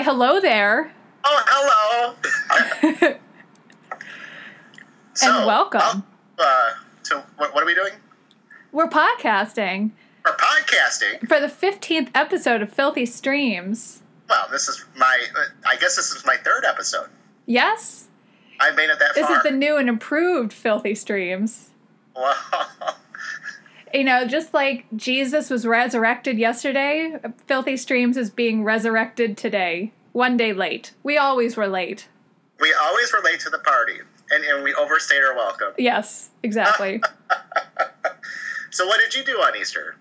Why, hello there. Oh, hello. And welcome. Uh, so, what, what are we doing? We're podcasting We're podcasting. for the 15th episode of Filthy Streams. Well, this is my. I guess this is my third episode. Yes? I made it that This far. is the new and improved Filthy Streams. Wow. You know, just like Jesus was resurrected yesterday, Filthy Streams is being resurrected today. One day late. We always were late. we always relate to the party, and, and we overstayed our welcome. Yes, exactly. So, what did you do on Easter?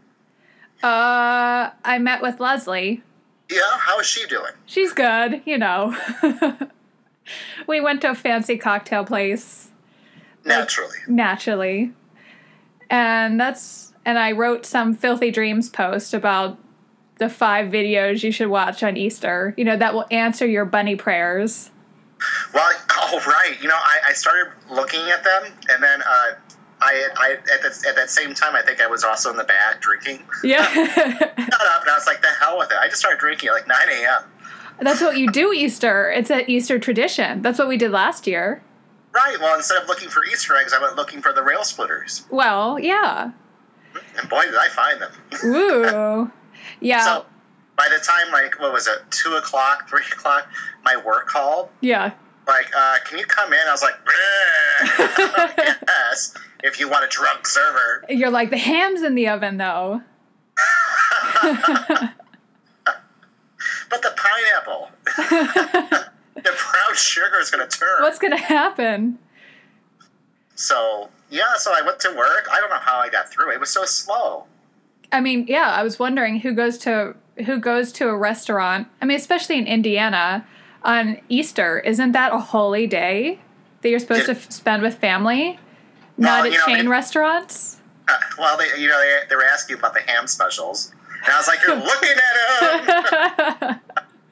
uh, I met with Leslie. Yeah, how is she doing? She's good, you know. we went to a fancy cocktail place. Naturally. naturally. And that's and I wrote some filthy dreams post about the five videos you should watch on Easter. You know, that will answer your bunny prayers. Well, oh right. You know, I, I started looking at them, and then uh, I, I at, the, at that same time, I think I was also in the back drinking. Yeah. Got up, and I was like, "The hell with it!" I just started drinking at like 9 a.m. that's what you do Easter. It's an Easter tradition. That's what we did last year. Right. Well, instead of looking for Easter eggs, I went looking for the rail splitters, Well, yeah. and boy, did I find them. Ooh. Yeah. So by the time like what was it, two o'clock, three o'clock, my work called. yeah. Like, uh, can you come in? I was like, yes, if you want a drunk server. You're like the ham's in the oven though. But the pineapple, the brown sugar is going to turn. What's going to happen? So yeah, so I went to work. I don't know how I got through. It was so slow. I mean, yeah, I was wondering who goes to who goes to a restaurant. I mean, especially in Indiana on Easter, isn't that a holy day that you're supposed to f- spend with family, not Well, at you know, chain it- restaurants? Uh, well, they, you know, they, they were asking about the ham specials, and I was like, "You're looking at them."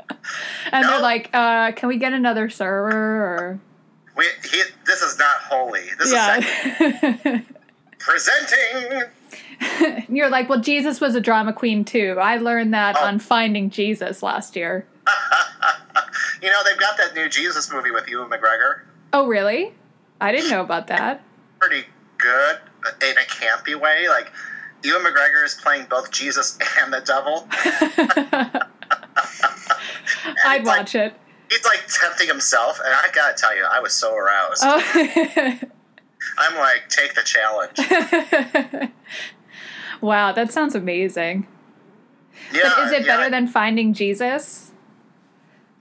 and No. they're like, uh, "Can we get another server?" Or We, he, this is not holy. This is yeah, presenting. And you're like, "Well, Jesus was a drama queen too. I learned that Oh. on Finding Jesus last year." You know, they've got that new Jesus movie with Ewan McGregor. Oh, really? I didn't know about that. Pretty good in a campy way. Like Ewan McGregor is playing both Jesus and the devil. I'd like- watch it. He's like tempting himself, and I gotta tell you, I was so aroused. Oh. I'm like, take the challenge. wow, that sounds amazing. Yeah, but is it yeah. better than Finding Jesus?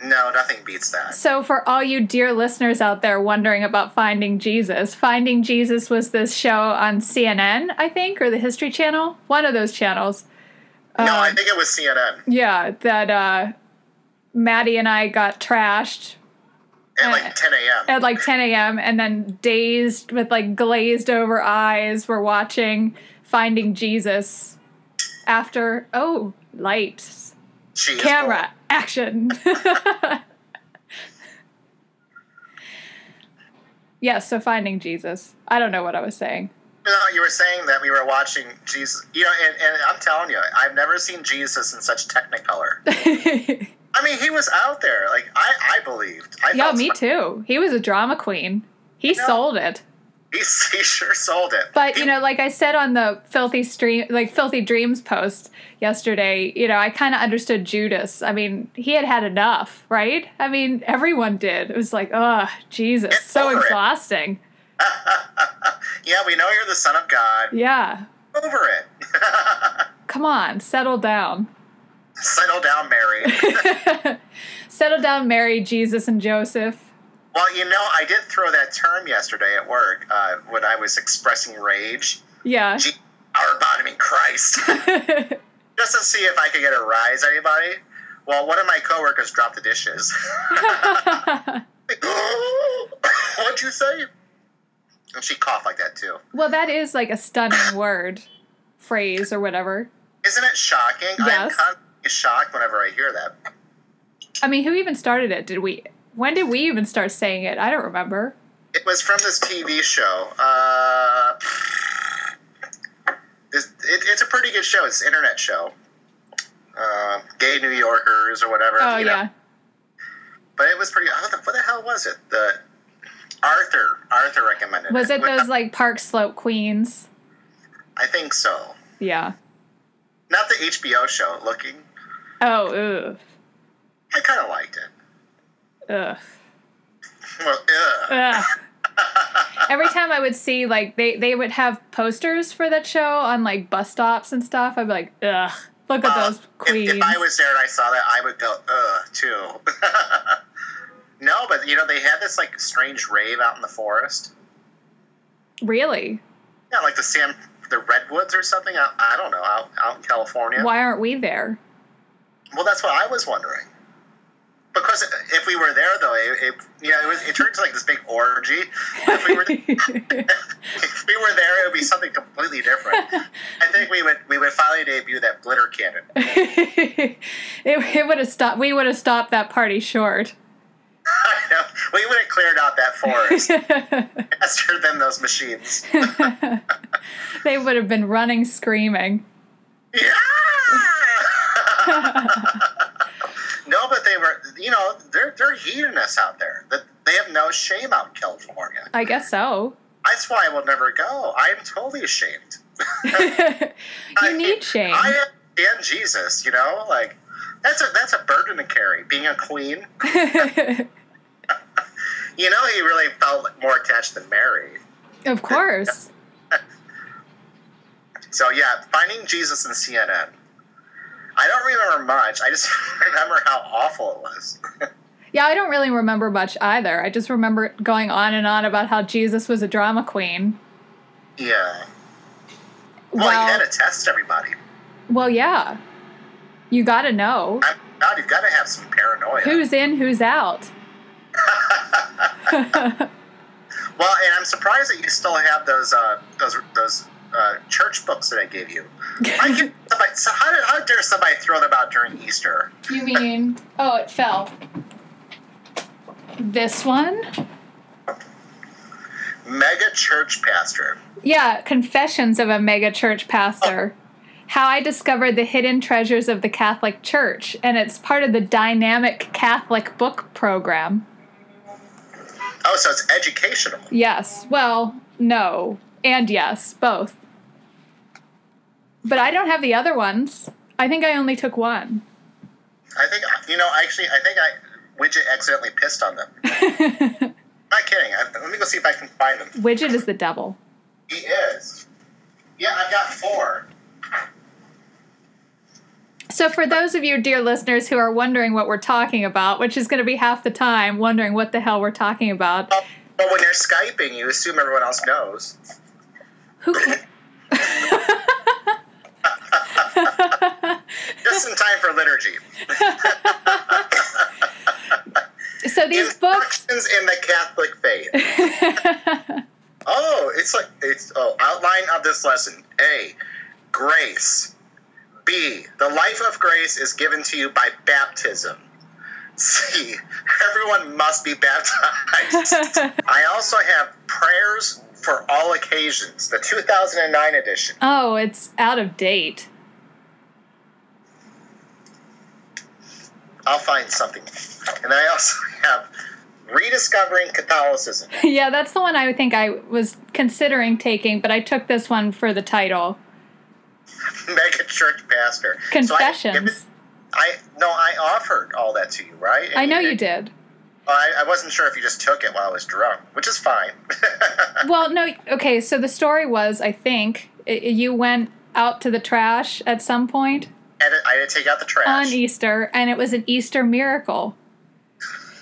No, nothing beats that. So, for all you dear listeners out there wondering about Finding Jesus, Finding Jesus was this show on CNN, I think, or the History Channel, one of those channels. No, I Um, think it was CNN yeah, that uh, Maddie and I got trashed at like 10 a.m. at like 10 a.m. and then dazed with like glazed over eyes, we're watching Finding Jesus after, oh, lights, She camera, action. yes, so Finding Jesus. I don't know what I was saying. No, you were saying that we were watching Jesus. You know, and, and I'm telling you, I've never seen Jesus in such Technicolor. I mean, he was out there. Like I, I believed. I yeah, me too. He was a drama queen. He sold it. He, he sure sold it. But He- you know, like I said on the filthy stream, like filthy dreams post yesterday, you know, I kind of understood Judas. I mean, he had had enough, right? I mean, everyone did. It was like, oh, Jesus, so exhausting. it. yeah, we know you're the son of God. Yeah, Over it. come on, settle down, Settle down, Mary. settle down, Mary, Jesus, and Joseph. well, you know, I did throw that term yesterday at work uh, when I was expressing rage. Yeah. Gee, our bottom in Christ. Just to see if I could get a rise, anybody. Well, one of my coworkers dropped the dishes. What'd you say? And she coughed like that too. well, that is like a stunning word, phrase, or whatever. Isn't it shocking? I'm Yes. constantly shocked whenever I hear that. I mean, who even started it? Did we? When did we even start saying it? I don't remember. It was from this TV show. Uh, this, it, it's a pretty good show. It's an internet show. Uh, gay New Yorkers or whatever. Oh you know. yeah. but it was pretty. What the, what the hell was it? The Arthur. Arthur recommended. Was it Which- those like Park Slope Queens? I think so. Yeah. Not the HBO show. Looking, Oh, ugh. I kind of liked it. Ugh. Well, ugh. Ugh. Every time I would see like they they would have posters for that show on like bus stops and stuff, I'd be like, ugh, look at Uh, those if, queens. if I was there and I saw that, I would go, ugh, too. no, but you know, they had this like strange rave out in the forest. really? Yeah, like the Sam, the redwoods or something. I, I don't know, out, out in California. Why aren't we there? Well, that's what I was wondering. Because if we were there, though, it, it you know, it, was, it turned into like this big orgy. If we were, if we were there, it would be something completely different. I think we would we would finally debut that glitter cannon. it it would have stopped. We would have stopped that party short. I know. we would have cleared out that forest faster than those machines. they would have been running, screaming. Yeah. no, but they were. You know, they're they're hedonists out there. That they have no shame out in California. I guess so. That's why I will never go. I am totally ashamed. you I need shame. I am and Jesus. You know, like that's a that's a burden to carry. Being a queen. You know, he really felt more attached than Mary. of course. So yeah, finding Jesus in CNN. I don't remember much. I just remember how awful it was. Yeah, I don't really remember much either. I just remember going on and on about how Jesus was a drama queen. yeah. Well, Well, he had to test everybody. well, yeah. You got to know I'm, God, you've got to have some paranoia. who's in, who's out. well, and I'm surprised that you still have those uh, those those uh, church books that I gave you. I give somebody, so how, did, how dare somebody throw them out during Easter? you mean? Oh, it fell. This one? Mega church pastor. Yeah, Confessions of a Mega Church Pastor. How I discovered the hidden treasures of the Catholic Church, and it's part of the Dynamic Catholic Book Program. Oh, so it's educational. Yes. Well, no. And yes, both. But I don't have the other ones. I think I only took one. I think you know. Actually, I think I Widget accidentally pissed on them. Not kidding. I, let me go see if I can find them. Widget is the devil. He is. Yeah, I've got four. So, for those of you, dear listeners, who are wondering what we're talking about, which is going to be half the time wondering what the hell we're talking about, But but when you're skyping, you assume everyone else knows. who ca- Just in time for liturgy. So, these books. Instructions in the Catholic faith. Oh, it's like it's oh outline of this lesson. A, grace. B, the life of grace is given to you by baptism. C, everyone must be baptized. I also have prayers for all occasions, the 2009 edition. oh, it's out of date. I'll find something. And I also have rediscovering Catholicism. yeah, that's the one I think I was considering taking, but I took this one for the title Mega church pastor. So I, Confessions. I no, I offered all that to you, right? And I know you didn't. did. I, I wasn't sure if you just took it while I was drunk, which is fine. Well, no, okay, so the story was I think i you went out to the trash at some point. point and I had to take out the trash. on Easter, and it was an Easter miracle.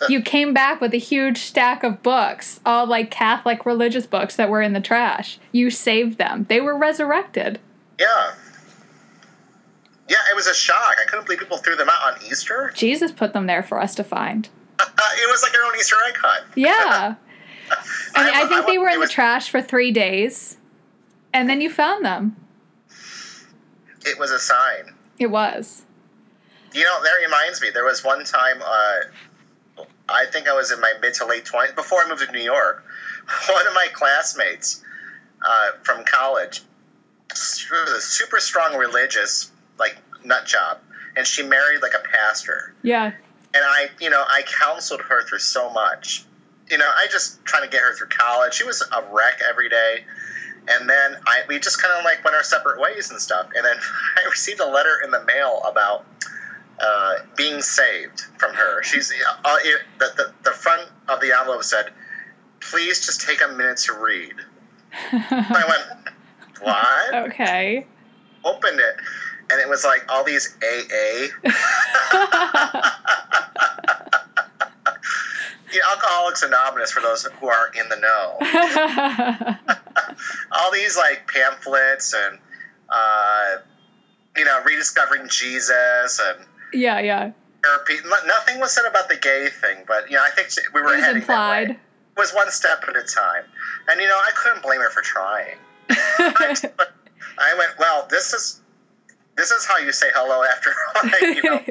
You came back with a huge stack of books, all like Catholic religious books that were in the trash. You saved them. They were resurrected. Yeah. Yeah, it was a shock. I couldn't believe people threw them out on Easter. Jesus put them there for us to find. it was like our own Easter egg hunt. Yeah. I mean, I I think they want- were in it the trash for three days, and then you found them. It was a sign. It was. You know, that reminds me. There was one time, uh, I think I was in my mid to late 20s, before I moved to New York. One of my classmates uh, from college she was a super strong religious, like, nut job. And she married, like, a pastor. Yeah. and I, you know, I counseled her through so much. You know, I just trying to get her through college. She was a wreck every day. And then I, we just kind of like went our separate ways and stuff. And then I received a letter in the mail about uh, being saved from her. She's uh, it, the, the the front of the envelope said, "Please just take a minute to read." I went, "What?" Okay. Opened it, and it was like all these AA. the Alcoholics Anonymous for those who are in the know. all these like pamphlets and uh, you know rediscovering Jesus and yeah, yeah. therapy. Nothing was said about the gay thing, but you know I think we were It was heading that way. implied. It was one step at a time, and you know I couldn't blame her for trying. I went, well, this is this is how you say hello after like, you know.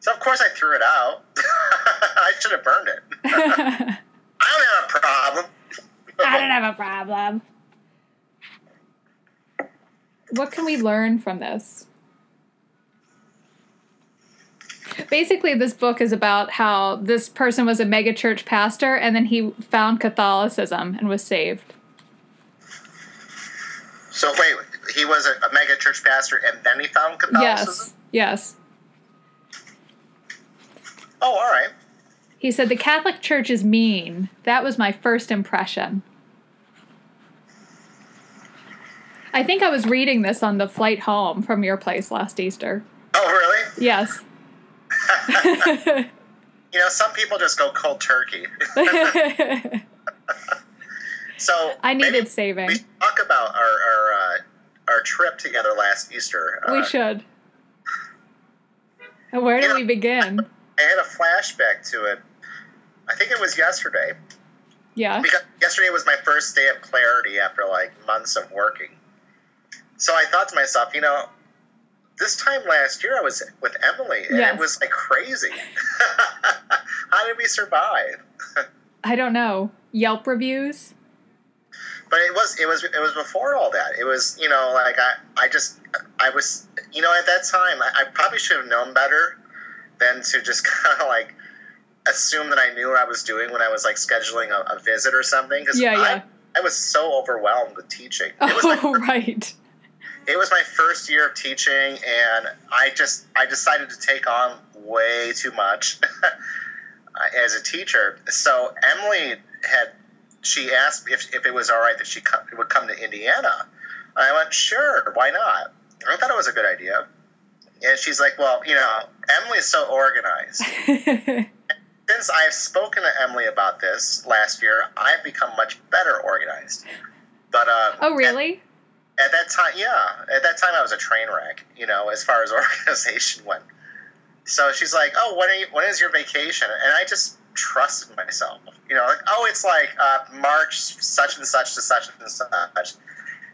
So of course I threw it out. I should have burned it. I don't have a problem. I don't have a problem. What can we learn from this? Basically, this book is about how this person was a megachurch pastor and then he found Catholicism and was saved. So wait, he was a, a mega church pastor, and then he found Catholicism. Yes, yes. Oh, all right. He said, The Catholic Church is mean. That was my first impression. I think I was reading this on the flight home from your place last Easter. Oh, really? Yes. You know, some people just go cold turkey. so I needed saving. We should talk about our our, uh, our trip together last Easter. We Uh, should. Where do we begin? I had a flashback to it. I think it was yesterday Yeah. because yesterday was my first day of clarity after like months of working. So I thought to myself, you know, this time last year I was with Emily and Yes. it was like crazy. How did we survive? I don't know. Yelp reviews? But it was it was it was before all that. It was you know like I I just I was you know at that time I, I probably should have known better than to just kind of like assume that I knew what I was doing when I was like scheduling a, a visit or something. Because Yeah, I, yeah. I was so overwhelmed with teaching. It was Oh, right. It was my first year of teaching and i just i decided to take on way too much as a teacher. So emily had she asked me if, if it was all right that she co- would come to indiana. And i went sure why not? I thought it was a good idea. And she's like well you know emily's so organized. Since i've spoken to emily about this last year i've become much better organized. But uh, oh, really? At that time, yeah, at that time I was a train wreck, you know, as far as organization went. So she's like, "Oh, when are you, when is your vacation?" And I just trusted myself, you know, like, "Oh, it's like uh, March such and such to such and such."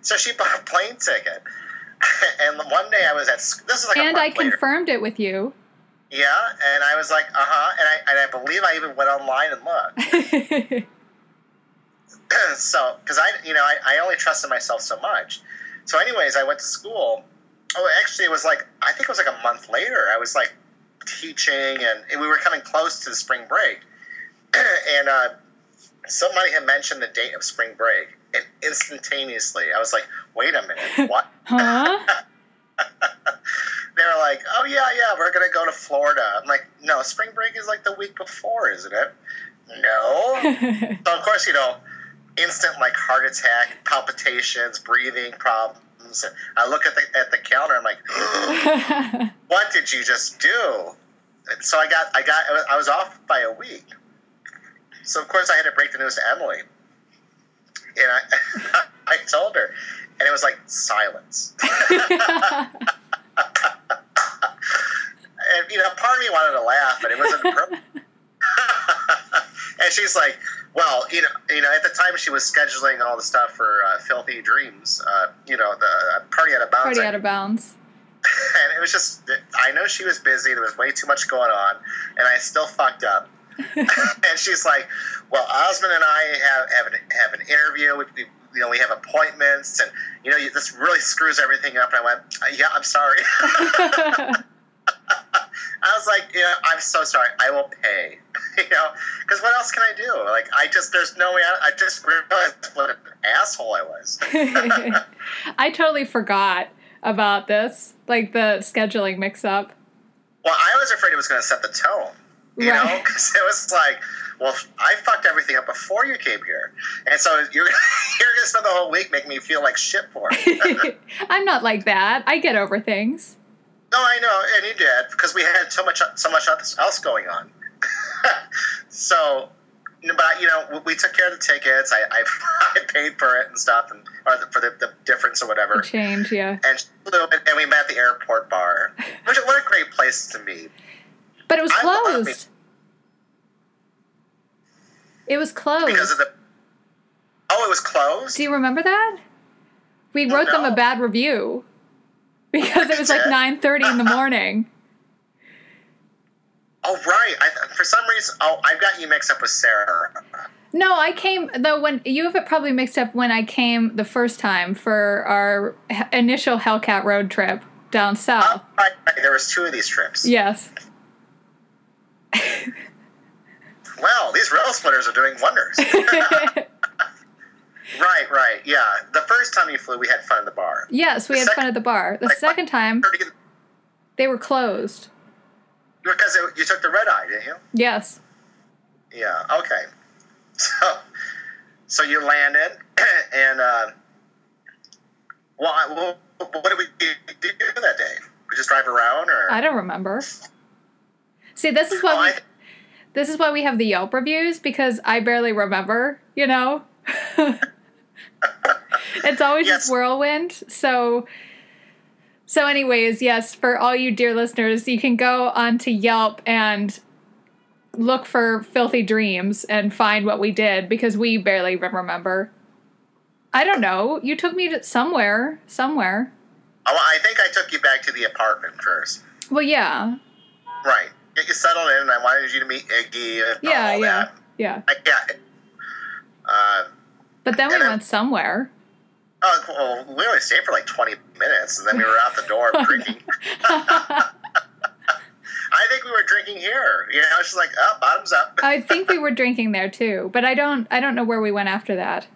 So she bought a plane ticket, and one day I was at this is like a And I later. confirmed it with you. yeah, and I was like, "Uh huh," and I and I believe I even went online and looked. so because I you know I, I only trusted myself so much. So anyways, I went to school. Oh, actually, it was like I think it was like a month later. I was like teaching, and, and we were coming close to the spring break, and uh, somebody had mentioned the date of spring break, and instantaneously I was like, "Wait a minute, what?" huh? they were like, "Oh yeah, yeah, we're gonna go to Florida." I'm like, "No, spring break is like the week before, isn't it?" No. So of course, you don't know, instant like heart attack, palpitations, breathing problems. And I look at the at the calendar. I'm like, what did you just do? And so I got I got I was off by a week. So of course I had to break the news to Emily, and I I told her, and it was like silence. and you know, part of me wanted to laugh, but it wasn't appropriate. and she's like, "Well, you know, you know." At the time, she was scheduling all the stuff for uh, Filthy Dreams. Uh, you know, the uh, party out of bounds. Party out of bounds. and it was just, I know she was busy. There was way too much going on, and I still fucked up. and she's like, "Well, Osmond and I have have an, have an interview. We, we, you know, we have appointments, and you know, this really screws everything up." And I went, "Yeah, I'm sorry." I was like, yeah, I'm so sorry. I will pay. you know, because what else can I do? Like, I just there's no way. I, I just realized what an asshole I was. I totally forgot about this, like the scheduling mix up. Well, I was afraid it was going to set the tone. You right. know, because it was like, well, I fucked everything up before you came here, and so you're you're going to spend the whole week making me feel like shit for it. I'm not like that. I get over things. No, I know, and you did because we had so much so much else going on. so, but you know, we took care of the tickets. I, I, I paid for it and stuff, and or the, for the, the difference or whatever. Change, yeah. And and we met at the airport bar, which what a great place to meet. But it was closed. It was closed because of the. Oh, it was closed. Do you remember that? We wrote no. them a bad review because it was like nine thirty in the morning. Oh right, I, for some reason, oh I've got you mixed up with Sarah. No, I came though when you have it probably mixed up when I came the first time for our initial Hellcat road trip down oh, south. Oh, right, right. There was two of these trips. Yes. well, these rail splitters are doing wonders. right, right, yeah. The first time you flew, we had fun at the bar. Yes, we the had second, fun at the bar. The like, second time, they were closed. Because it, you took the red eye, didn't you? Yes. Yeah. Okay. So, so you landed, and uh, well, what did we do that day? We just drive around, or I don't remember. See, this is why we, I, this is why we have the Yelp reviews because I barely remember. You know, it's always yes. this whirlwind. So so, anyways, yes, for all you dear listeners, you can go onto Yelp and look for Filthy Dreams and find what we did because we barely remember. I don't know. You took me to somewhere, somewhere. Oh, I think I took you back to the apartment first. Well, yeah. Right. Get you settled in. I wanted you to meet Iggy and yeah, all yeah, that. Yeah. I get it. Uh, but then we went somewhere. Oh, well, we only stayed for like 20 minutes, and then we were out the door drinking. I think we were drinking here. You know, it's just like, oh, bottoms up. I think we were drinking there too, but I don't. I don't know where we went after that.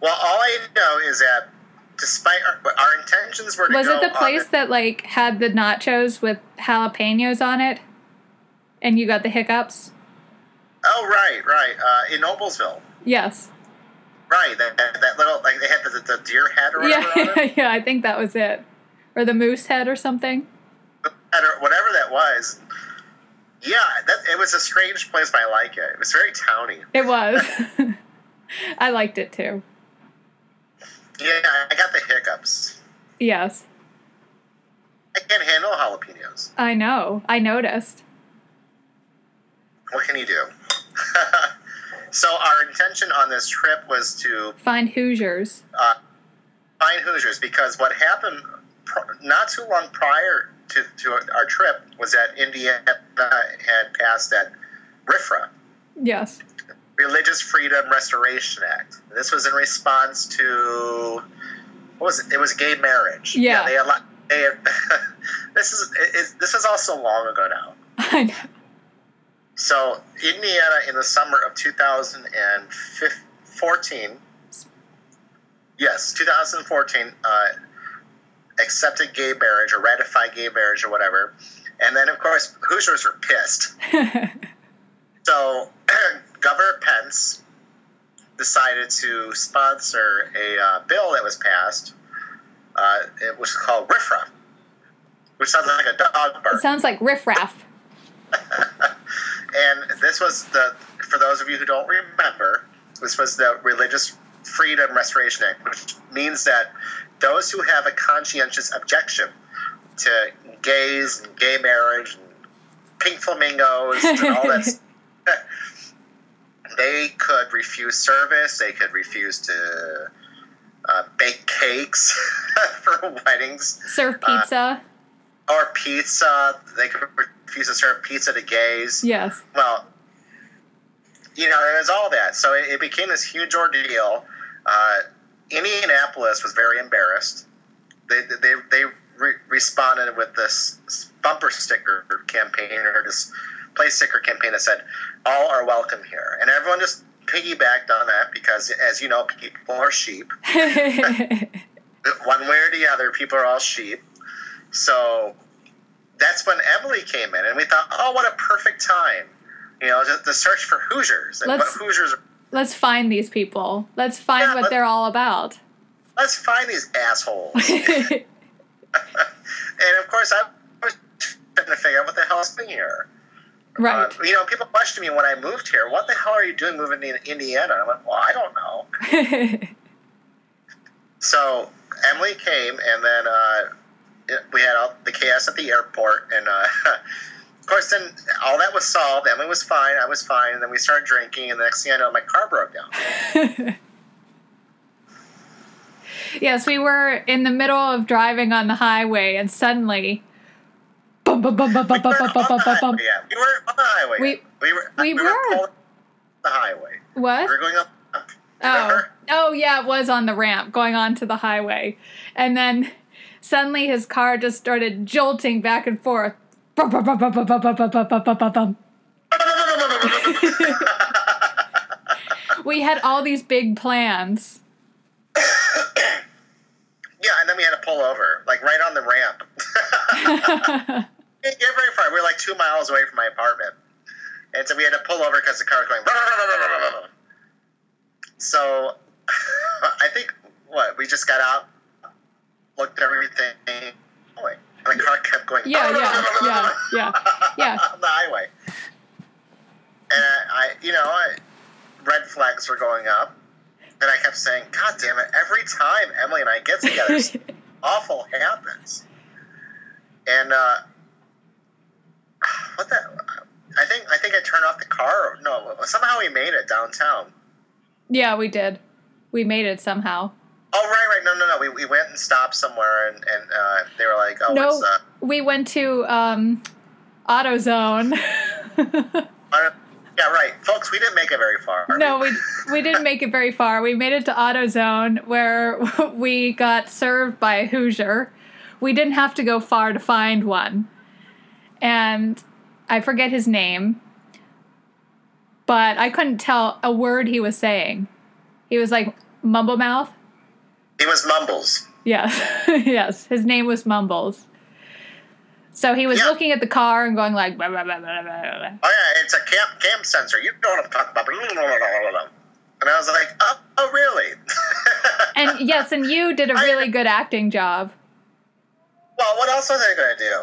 Well, all I know is that despite our, our intentions were was it the place the, that like had the nachos with jalapenos on it, and you got the hiccups? Oh right, right. Uh, in Noblesville. Yes. Right, that, that, little like they had the, the deer head or whatever. Yeah, yeah, I think that was it, or the moose head or something. Or whatever that was. Yeah, that it was a strange place, but I like it. It was very towny. It was. I liked it too. Yeah, I got the hiccups. Yes. I can't handle jalapenos. I know. I noticed. What can you do? So our intention on this trip was to find Hoosiers. Uh, find Hoosiers because what happened pr- not too long prior to, to our trip was that Indiana had passed that RFRA. Yes. Religious Freedom Restoration Act. This was in response to what was it? It was gay marriage. Yeah. yeah they, they this is it, this is also long ago now. I know. So, Indiana in the summer of 2014, yes, 2014, uh, accepted gay marriage or ratified gay marriage or whatever. And then, of course, Hoosiers were pissed. so, Governor Pence decided to sponsor a uh, bill that was passed. Uh, it was called RFRA, which sounds like a dog bark. It sounds like riffraff. And this was the, for those of you who don't remember, this was the Religious Freedom Restoration Act, which means that those who have a conscientious objection to gays and gay marriage and pink flamingos and all that, they could refuse service. They could refuse to uh, bake cakes for weddings, serve pizza, uh, or pizza. They could refuse to serve pizza to gays. Yes. Well, you know, it was all that. So it, it became this huge ordeal. Uh, Indianapolis was very embarrassed. They, they, they re- responded with this bumper sticker campaign or this place sticker campaign that said, "All are welcome here," and everyone just piggybacked on that because, as you know, people are sheep. One way or the other, people are all sheep. So that's when Emily came in, and we thought, "Oh, what a perfect time!" You know, the, the search for Hoosiers and Let's- what Hoosiers. Let's find these people. Let's find Yeah, what let- they're all about. Let's find these assholes. and of course, I was trying to figure out what the hell's been here. right. Uh, you know, people questioned me when I moved here, what the hell are you doing moving to Indiana? I went, well, I don't know. So Emily came, and then uh, we had all the chaos at the airport, and uh, of course, then all that was solved. Emily was fine, I was fine, and then we started drinking, and the next thing I know, my car broke down. yes, we were in the middle of driving on the highway, and suddenly, bum bum bum bum We bum bum bum bum bum bum. yet. We were on the highway. We- yet. we were we we were. pulling the highway. What? We were going up. Oh, Remember? oh yeah, it was on the ramp going onto the highway, and then Suddenly, his car just started jolting back and forth. we had all these big plans. yeah, and then we had to pull over, like right on the ramp. we didn't get very far. We were like two miles away from my apartment. And so we had to pull over because the car was going. So I think, what, we just got out looked at everything, going, and the car kept going. Yeah, yeah, yeah, yeah, yeah. on the highway, and I, you know, I, red flags were going up. And I kept saying, God damn it, every time Emily and I get together, awful happens. And uh, what the? I think I think I turned off the car. No, somehow we made it downtown. yeah, we did. We made it somehow. Oh right, right. No, no, no. We, we went and stopped somewhere, and, and uh, they were like, "Oh, No, uh, we went to um, AutoZone. uh, yeah, right, folks. We didn't make it very far. no, we we didn't make it very far. We made it to AutoZone where we got served by a Hoosier. We didn't have to go far to find one, and I forget his name, but I couldn't tell a word he was saying. He was like mumble mouth. He was Mumbles. Yes, yes. His name was Mumbles. So he was Yeah. looking at the car and going like, blah, blah, blah, blah, blah. Oh yeah, it's a cam cam sensor. You know what I'm talking about. And I was like, oh, oh really? and yes, and you did a really good acting job. Well, what else was I going to do?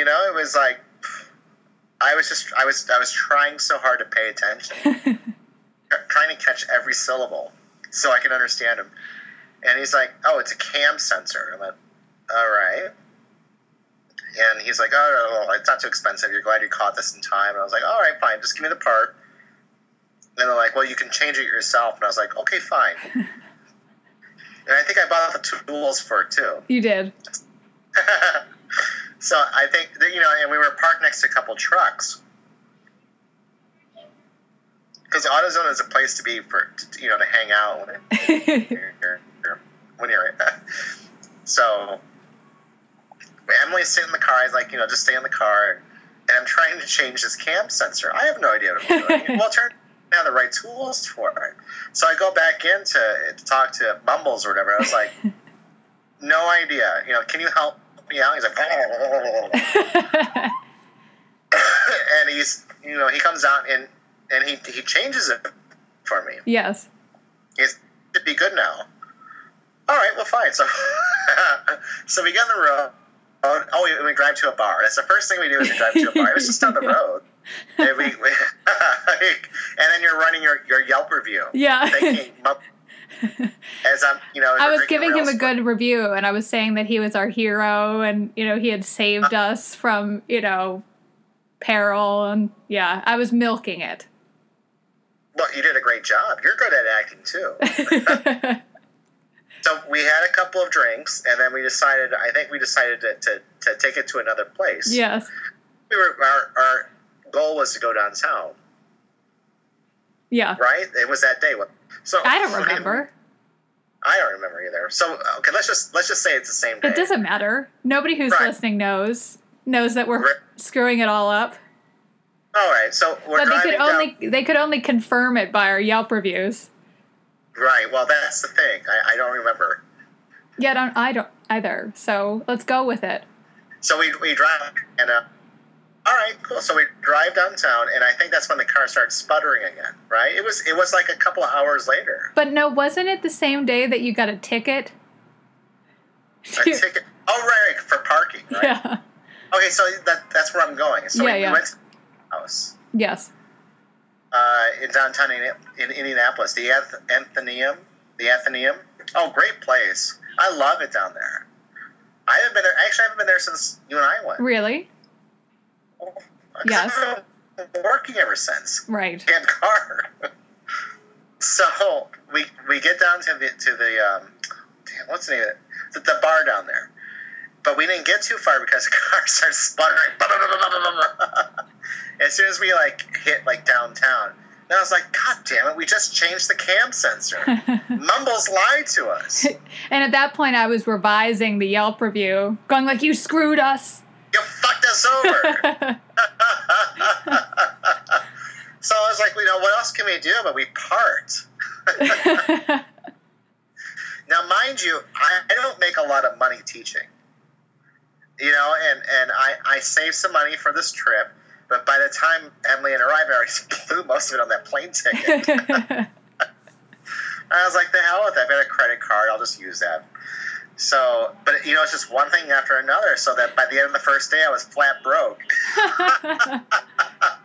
You know, it was like I was just I was I was trying so hard to pay attention, trying to catch every syllable so I can understand him. And he's like, "Oh, it's a cam sensor." I'm like, "All right." And he's like, "Oh, no, it's not too expensive. You're glad you caught this in time." And I was like, "All right, fine. Just give me the part." And they're like, "Well, you can change it yourself." And I was like, "Okay, fine." and I think I bought the tools for it too. You did. so I think that, you know, and we were parked next to a couple trucks because AutoZone is a place to be for you know to hang out when you're, when you're so. Emily's sitting in the car. I was like, you know, just stay in the car. And I'm trying to change this cam sensor. I have no idea what I'm doing. well, turn down the right tools for it. So I go back in to, to talk to Mumbles or whatever. I was like, no idea. You know, can you help me out? He's like, and he's, you know, he comes out and and he he changes it for me. yes. It should be good now. All right, well, fine. So, so we get on the road. Oh, we, we drive to a bar. That's the first thing we do is we drive to a bar. It was just down the road. And, we, we and then you're running your, your Yelp review. Yeah. Thinking, as I'm, you know, I was giving him a good review and I was saying that he was our hero and, you know, he had saved uh-huh. us from, you know, peril and yeah, I was milking it. Well, you did a great job. You're good at acting too. So we had a couple of drinks, and then we decided. I think we decided to, to, to take it to another place. yes. We were our, our goal was to go downtown, Yeah. right? It was that day. So I don't remember. I don't remember either. So okay, let's just let's just say it's the same day. It doesn't matter. Nobody who's Right. listening knows knows that we're Right. screwing it all up. All right, so we're But they could down. only they could only confirm it by our Yelp reviews. Right. Well, that's the thing. I, I don't remember. Yeah, don't I don't either. So let's go with it. So we we drive and uh, all right, cool. So we drive downtown, and I think that's when the car starts sputtering again. Right. It was it was like a couple of hours later. But no, wasn't it the same day that you got a ticket? A ticket. Oh right, right, for parking. Right. Yeah. Okay, so that that's where I'm going. So Yeah, we, yeah. we went to house Yes. uh, in downtown in, in Indianapolis, the Athenaeum. The Athenaeum. Oh, great place. I love it down there. I haven't been there. Actually, I haven't been there since you and I went. Really? 'Cause Yes. I've been working ever since. Right. Damn car. so we we get down to the to the um, damn, what's the name of it? The, the bar down there. But we didn't get too far because the car starts sputtering. as soon as we like hit like downtown, and I was like, God damn it! We just changed the cam sensor. Mumbles lied to us. And at that point, I was revising the Yelp review, going like, "You screwed us." You fucked us over. so I was like, you know, what else can we do? But we part. Now, mind you, I, I don't make a lot of money teaching. You know, and, and I, I saved some money for this trip, but by the time Emily and I arrived, I already blew most of it on that plane ticket. I was like, the hell with that. I've got a credit card. I'll just use that. So, but you know, it's just one thing after another. So that by the end of the first day, I was flat broke.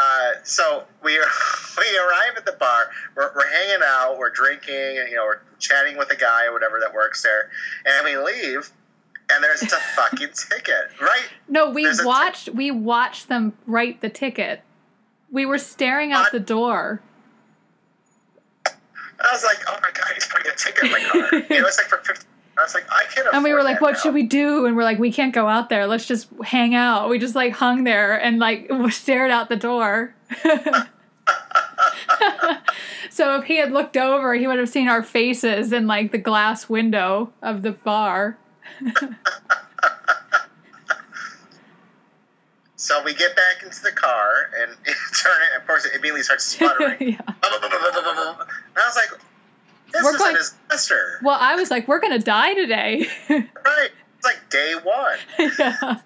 Uh, so we we arrive at the bar. We're, we're hanging out. We're drinking. And, you know, we're chatting with a guy or whatever that works there, and we leave. And there's a fucking ticket, right? no, we There's watched. we watched them write the ticket. We were staring out What? the door. I was like, oh my god, he's putting a ticket in my car. you know, it's like for fifty. I was like, I can't. And we were like, what now. should we do? And we're like, we can't go out there. Let's just hang out. We just like hung there and like stared out the door. so if he had looked over, he would have seen our faces in like the glass window of the bar. So we get back into the car and turn it. Of course, it immediately starts sputtering. yeah. and I was like, this We're is going- a disaster. Well, I was like, we're gonna die today. Right? It's like day one. yeah.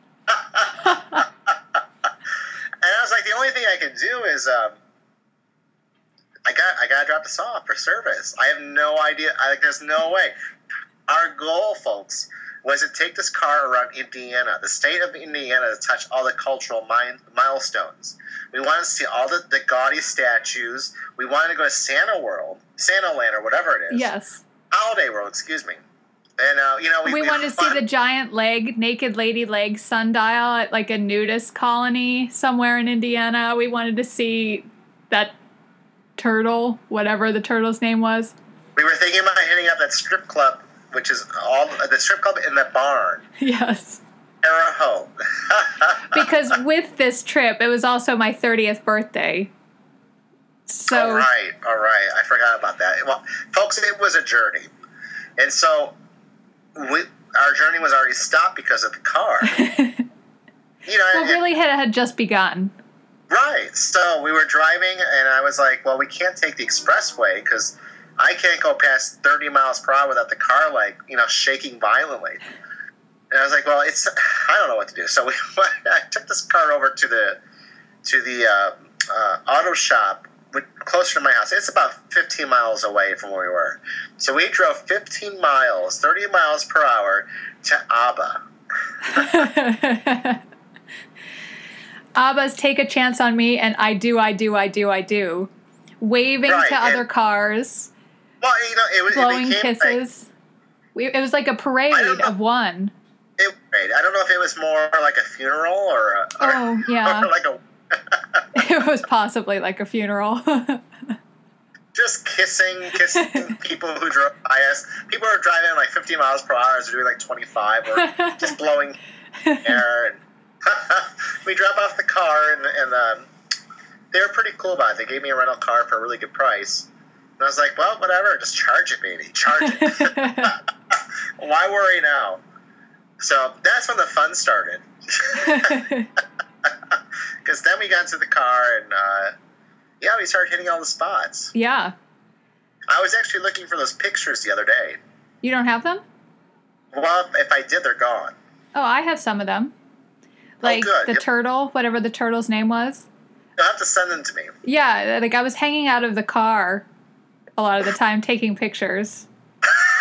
And I was like, the only thing I can do is, um, I got, I gotta drop this off for service. I have no idea. I, like, there's no way. Our goal, folks, was to take this car around Indiana, the state of Indiana, to touch all the cultural mi- milestones. We wanted to see all the, the gaudy statues. We wanted to go to Santa World, Santa Land, or whatever it is. Yes. Holiday World, excuse me. And uh, you know, we, We wanted to see the giant leg, naked lady leg sundial at like a nudist colony somewhere in Indiana. We wanted to see that turtle, whatever the turtle's name was. We were thinking about hitting up that strip club, which is all the strip club in the barn. Yes. Terre Haute. Because with this trip, it was also my 30th birthday. So, all right, all right. I forgot about that. Well, folks, it was a journey, and so we, our journey was already stopped because of the car. You know, well, and- really, it had just begun. right. So we were driving, and I was like, "Well, we can't take the expressway because I can't go past 30 miles per hour without the car, like you know, shaking violently." And I was like, "Well, it's I don't know what to do." So we, I took this car over to the to the uh, uh, auto shop closer to my house. It's about 15 miles away from where we were. So we drove 15 miles, 30 miles per hour to ABBA. Abba's take a chance on me, and I do, I do, I do, I do. Waving Right, to other cars, Well, you know, it, was- it blowing became like, kisses. we, it was like a parade I don't know. of one. it, I don't know if it was more like a funeral or, a, or, Oh, yeah. or like a it was possibly like a funeral. just kissing, kissing people who drove by us. People are driving like 50 miles per hour, or doing like 25, or just blowing air. And we drop off the car, and, and um, they were pretty cool about it. They gave me a rental car for a really good price. I was like, well, whatever, just charge it, baby, charge it. Why worry now? So that's when the fun started. Because then we got into the car and uh, yeah, we started hitting all the spots. yeah. I was actually looking for those pictures the other day. You don't have them? Well, if I did, they're gone. Oh, I have some of them. Like good. the Yep. turtle, whatever the turtle's name was. You'll have to send them to me. Yeah, like I was hanging out of the car a lot of the time taking pictures.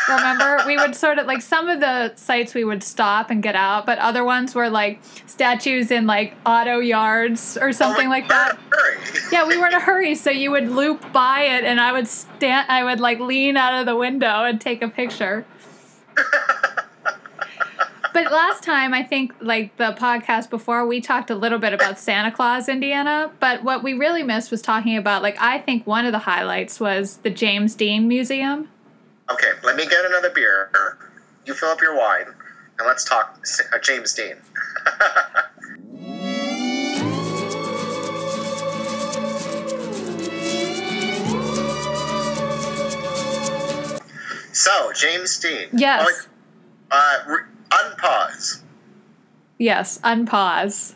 Remember, we would sort of like some of the sites we would stop and get out, but other ones were like statues in like auto yards or something Oh, like that. Yeah, we were in a hurry, so you would loop by it, and I would stand, I would like lean out of the window and take a picture. But last time, I think like the podcast before, we talked a little bit about Santa Claus, Indiana. But what we really missed was talking about like I think one of the highlights was the James Dean Museum. Okay, let me get another beer. You fill up your wine, and let's talk uh, James Dean. so, James Dean. Yes. Uh, unpause. Yes, unpause.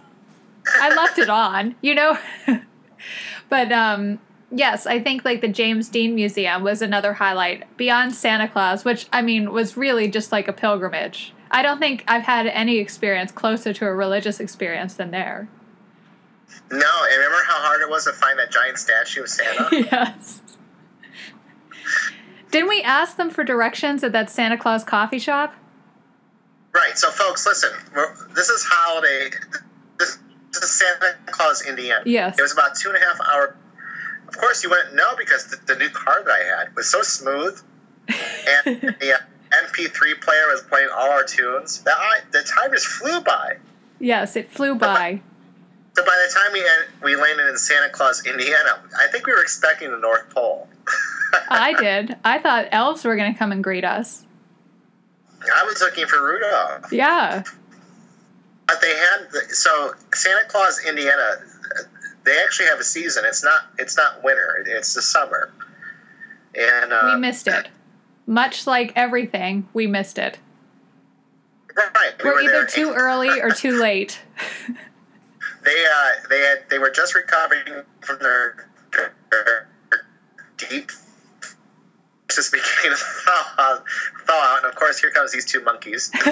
I left it on, you know. but um yes, I think like the James Dean Museum was another highlight beyond Santa Claus, which I mean was really just like a pilgrimage. I don't think I've had any experience closer to a religious experience than there. No, and remember how hard it was to find that giant statue of Santa? yes. Didn't we ask them for directions at that Santa Claus coffee shop? Right. So, folks, listen. This is holiday. This, this is Santa Claus, Indiana. Yes. It was about two and a half hour. Of course, you wouldn't know because the, the new car that I had was so smooth, and the uh, MP3 player was playing all our tunes. That I, the time just flew by. Yes, it flew by. So by the time we we landed in Santa Claus, Indiana, I think we were expecting the North Pole. I did. I thought elves were going to come and greet us. I was looking for Rudolph. Yeah. But they had the, so Santa Claus, Indiana. They actually have a season. It's not. It's not winter. It's the summer. And uh, We missed it. Much like everything, we missed it. right. we We're were either too early or too late. They uh, they had they were just recovering from their, their deep. Just beginning to thaw, thaw out, and of course, here comes these two monkeys.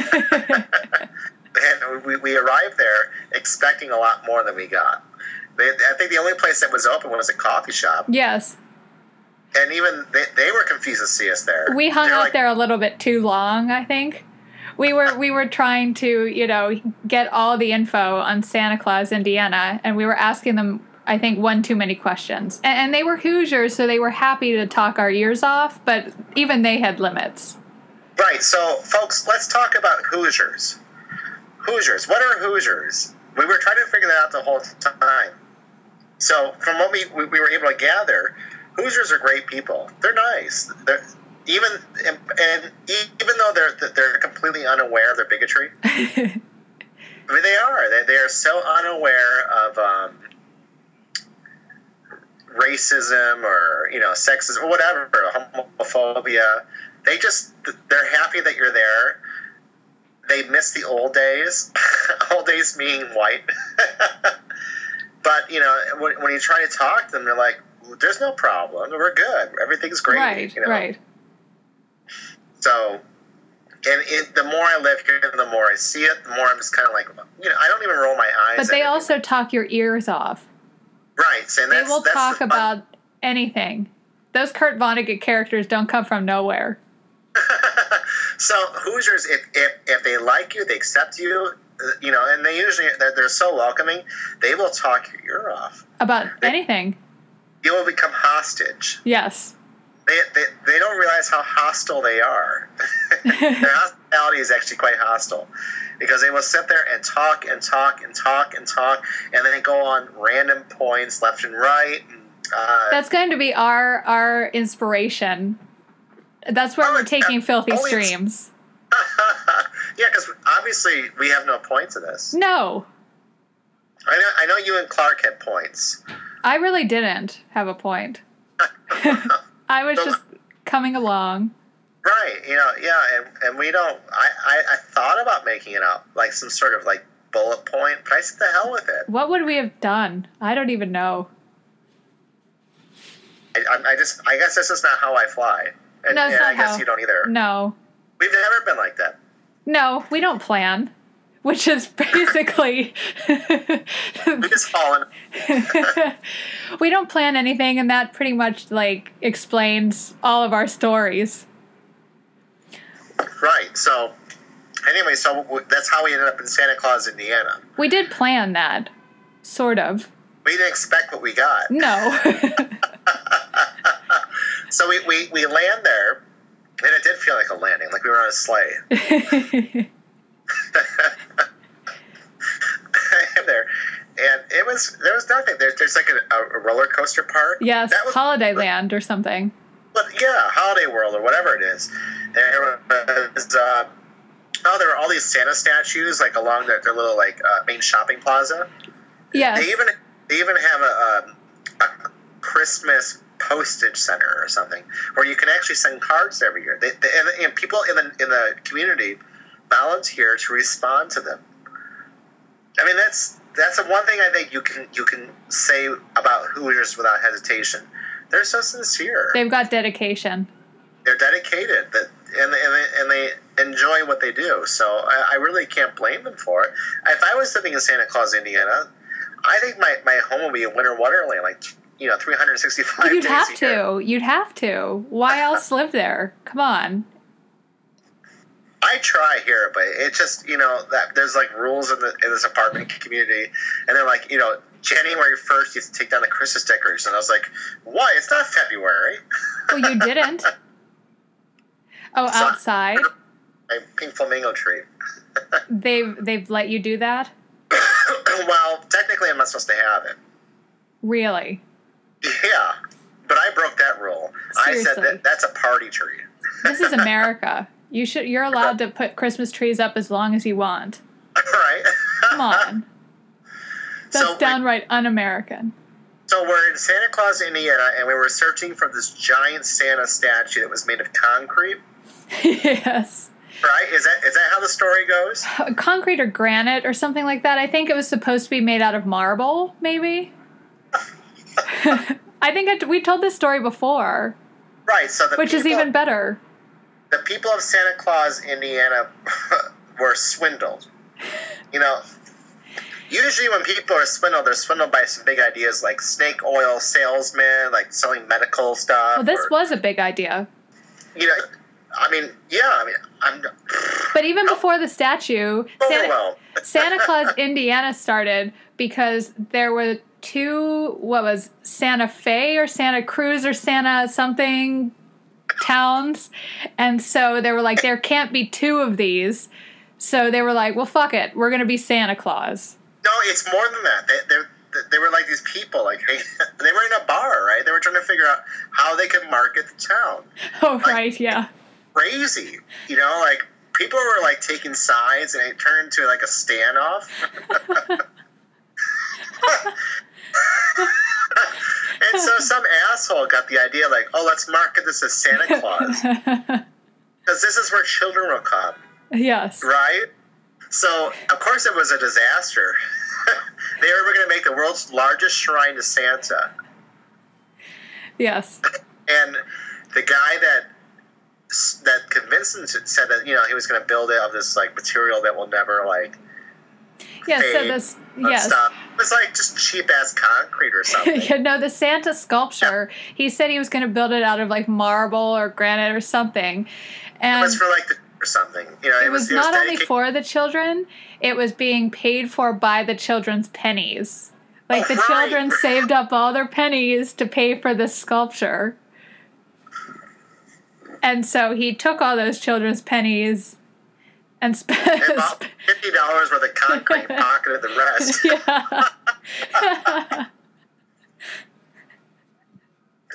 and we, we arrived there expecting a lot more than we got. They, I think the only place that was open was a coffee shop, yes. and even they, they were confused to see us there. We hung They're out like, there a little bit too long, I think. We were we were trying to, you know, get all the info on Santa Claus, Indiana, and we were asking them I think one too many questions. And, and they were Hoosiers, so they were happy to talk our ears off, but even they had limits. Right. So, folks, let's talk about Hoosiers. Hoosiers. What are Hoosiers? We were trying to figure that out the whole time. So, from what we, we, we were able to gather, Hoosiers are great people. They're nice. They're even and, and even though they're they're completely unaware of their bigotry. I mean, they are. They, they are so unaware of um, racism or you know sexism or whatever, homophobia. They just they're happy that you're there. They miss the old days. old days meaning white. but you know when, when you try to talk to them, they're like, "There's no problem. We're good. Everything's great." right, you know? right. So, and it, the more I live here, the more I see it, the more I'm just kind of like, you know, I don't even roll my eyes. But they also talk your ears off. Right, and They will talk the about anything. Those Kurt Vonnegut characters don't come from nowhere. so Hoosiers, if, if if they like you, they accept you, uh, you know, and they usually they're, they're so welcoming, they will talk your ear off. About anything. You will become hostage. Yes. They, they, they don't realize how hostile they are. Their hospitality is actually quite hostile because they will sit there and talk and talk and talk and talk and then go on random points left and right. And, uh, That's going to be our our inspiration. That's where Oh, we're taking uh, filthy always- streams. yeah, because obviously we have no points in this. No, I know, I know you and Clark had points. I really didn't have a point. I was So- just coming along. Right. You know. Yeah. And, and we don't. I, I I thought about making it up like some sort of like bullet point, but I said the hell with it. What would we have done? I don't even know. I, I- just. I guess this is not how I fly. And, No, and I guess how- you don't either. No. We've never been like that. No, we don't plan. Which is basically We just fall in. we don't plan anything and that pretty much like explains all of our stories. Right. So. Anyway, so that's how we ended up in Santa Claus, Indiana. We did plan that. Sort of. We didn't expect what we got. No. So we, we, we land there, and it did feel like a landing, like we were on a sleigh. There, and it was there was nothing. There's there's like a, a roller coaster park. yes, that was Holiday Land or something. But yeah, Holiday World or whatever it is. There was uh, oh, there were all these Santa statues like along their, their little like uh, main shopping plaza. Yeah. They even they even have a, um, a Christmas postage center or something where you can actually send cards every year. They, they, and, and people in the in the community volunteer to respond to them. I mean, that's that's the one thing I think you can you can say about Hoosiers without hesitation. They're so sincere. They've got dedication. They're dedicated. That and they, and they, and they enjoy what they do. So I, I really can't blame them for it. If I was living in Santa Claus, Indiana, I think my, my home would be in Winter Wonderland, like you know, 365 You'd days have a year. to. You'd have to. Why else live there? Come on. I try here, but it just you know that there's like rules in the in this apartment community, and they're like you know January first you have to take down the Christmas decorations. And I was like, why? It's not February. Well, you didn't. Oh, So- outside. My pink flamingo tree. They've they've let you do that. well, technically, I'm not supposed to have it. Really? Yeah, but I broke that rule. I said that that's a party tree. This is America. You should. You're allowed to put Christmas trees up as long as you want. right? Come on. That's So downright un-American. So we're in Santa Claus, Indiana, and we were searching for this giant Santa statue that was made of concrete. yes. Right? Is that is that how the story goes? Uh, concrete or granite or something like that. I think it was supposed to be made out of marble, maybe. I think I, we told this story before, Right. So the which is even better. The people of Santa Claus, Indiana, were swindled. You know, usually when people are swindled, they're swindled by some big ideas like snake oil salesmen, like selling medical stuff. Well, this or- was a big idea. you know, I mean, yeah, I mean, I'm But even oh. before the statue, oh, Santa, overwhelmed. Santa Claus Indiana started because there were two what was Santa Fe or Santa Cruz or Santa something towns and so they were like there can't be two of these so they were like well fuck it we're going to be Santa Claus No, it's more than that. They, they're, they were like these people, like they were in a bar, right? They were trying to figure out how they could market the town. oh right yeah Crazy, you know, like people were like taking sides, and it turned into like a standoff. and so some asshole got the idea, like, oh, let's market this as Santa Claus because this is where children will come. yes right? So, of course, it was a disaster. they were going to make the world's largest shrine to Santa. yes And the guy that that convinced him said that you know he was going to build it of this like material that will never like yes so this yes stop. It was like just cheap ass concrete or something. you know the Santa sculpture he said he was going to build it out of like marble or granite or something it and was for like the or something. You know, it was it not only for the children it was being paid for by the children's pennies like the Oh, right. children saved up all their pennies to pay for this sculpture and so he took all those children's pennies and spent fifty dollars worth of concrete pocketed the rest. yeah.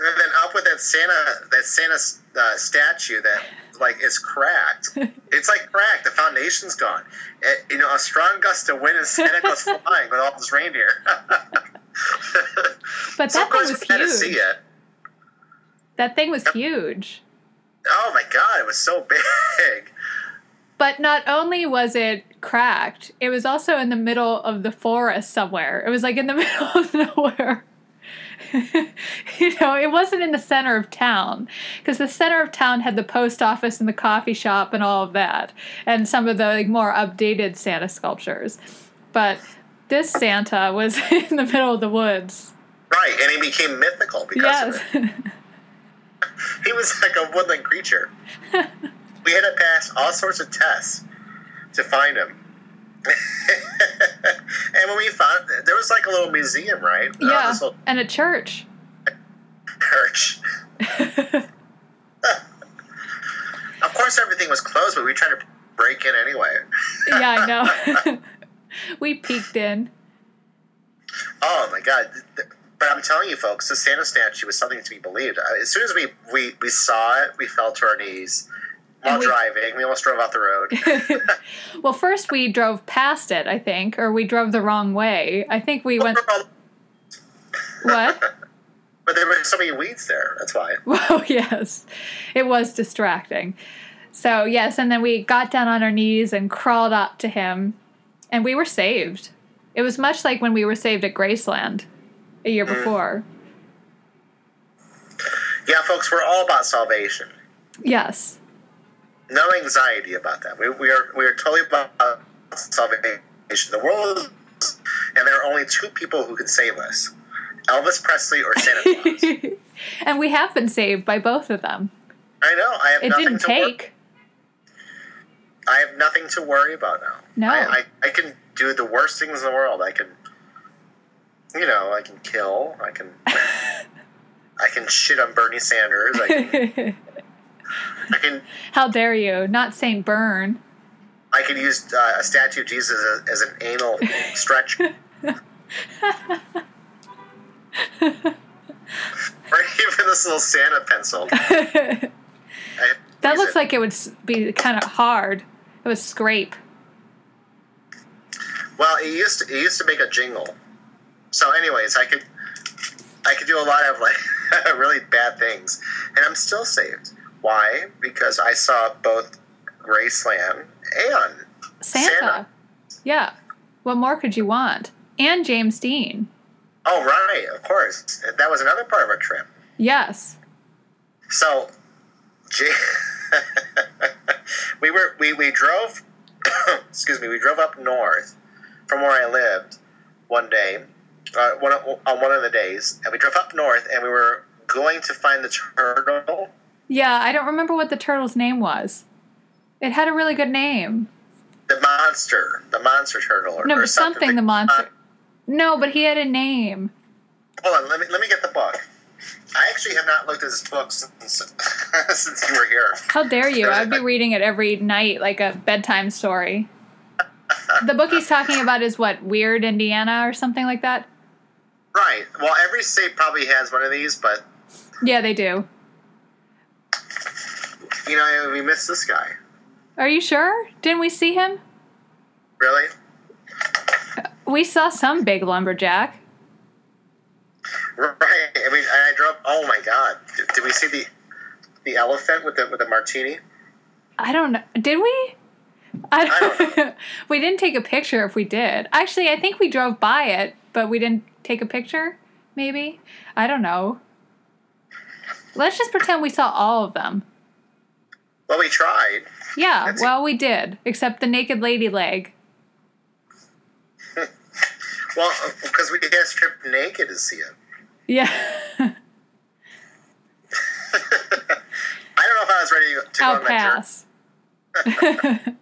And then up with that Santa, that Santa uh, statue that like is cracked. it's like cracked. The foundation's gone. It, you know, a strong gust of wind and Santa goes flying with all his reindeer. but so that thing was to see huge it. That thing was huge. Oh my god, it was so big. But not only was it cracked, it was also in the middle of the forest somewhere. It was like in the middle of nowhere. you know, it wasn't in the center of town because the center of town had the post office and the coffee shop and all of that, and some of the like, more updated Santa sculptures. But this Santa was in the middle of the woods. Right, and he became mythical because Yes. of it. He was like a woodland creature. We had to pass all sorts of tests to find him. and when we found there was like a little museum, right? Yeah. little And a church. church. Of course, everything was closed, but we tried to break in anyway. yeah, I know. we peeked in. Oh my god! But I'm telling you, folks, the Santa statue was something to be believed. Uh, As soon as we we, we saw it, we fell to our knees while we- driving. We almost drove off the road. well, first we drove past it, I think, or we drove the wrong way. I think we went. What? But there were so many weeds there. That's why. Well, yes, it was distracting. So, yes, and then we got down on our knees and crawled up to him, and we were saved. It was much like when we were saved at Graceland a year mm. before. Yeah, folks, we're all about salvation. Yes. No anxiety about that. We, we are we are totally about salvation. The world, is, and there are only two people who can save us: Elvis Presley or Santa Claus. and we have been saved by both of them. I know. I have It nothing didn't to take. I have nothing to worry about now. No. I, I, I can do the worst things in the world. I can, you know, I can kill. I can, I can shit on Bernie Sanders. I can, I can, How dare you? Not Saint Byrne. I can use uh, a statue of Jesus as, as an anal stretch, or even this little Santa pencil. that looks it. like it would be kind of hard. It would scrape. Well, it used to it used to make a jingle. So, anyways, I could I could do a lot of like really bad things, and I'm still saved. Why? Because I saw both Graceland and Santa. Santa. Yeah. What more could you want? And James Dean. oh right, of course, that was another part of our trip. Yes. So, J- we were we we drove. excuse me, we drove up north from where I lived one day, uh, one on one of the days, and we drove up north, and we were going to find the turtle. Yeah, I don't remember what the turtle's name was. It had a really good name. The monster, the monster turtle, or, No, or but something the monster. Uh, No, but he had a name. hold on, let me let me get the book. I actually have not looked at this book since since you were here. How dare you? I'd be reading it every night like a bedtime story. The book he's talking about is what, Weird Indiana or something like that? Right. Well, every state probably has one of these, but Yeah, they do. You know, we missed this guy. Are you sure? Didn't we see him? Really? We saw some big lumberjack. Right. I mean, I drove. Oh my God! Did, did we see the the elephant with the with the martini? I don't know. Did we? I I don't we didn't take a picture if we did. Actually, I think we drove by it, but we didn't take a picture. Maybe. I don't know. Let's just pretend we saw all of them. Well, we tried. Yeah, That's- well, we did, except the naked lady leg. Well, because we got stripped naked to see it. Yeah. I don't know if I was ready to go I'll on that journey. pass.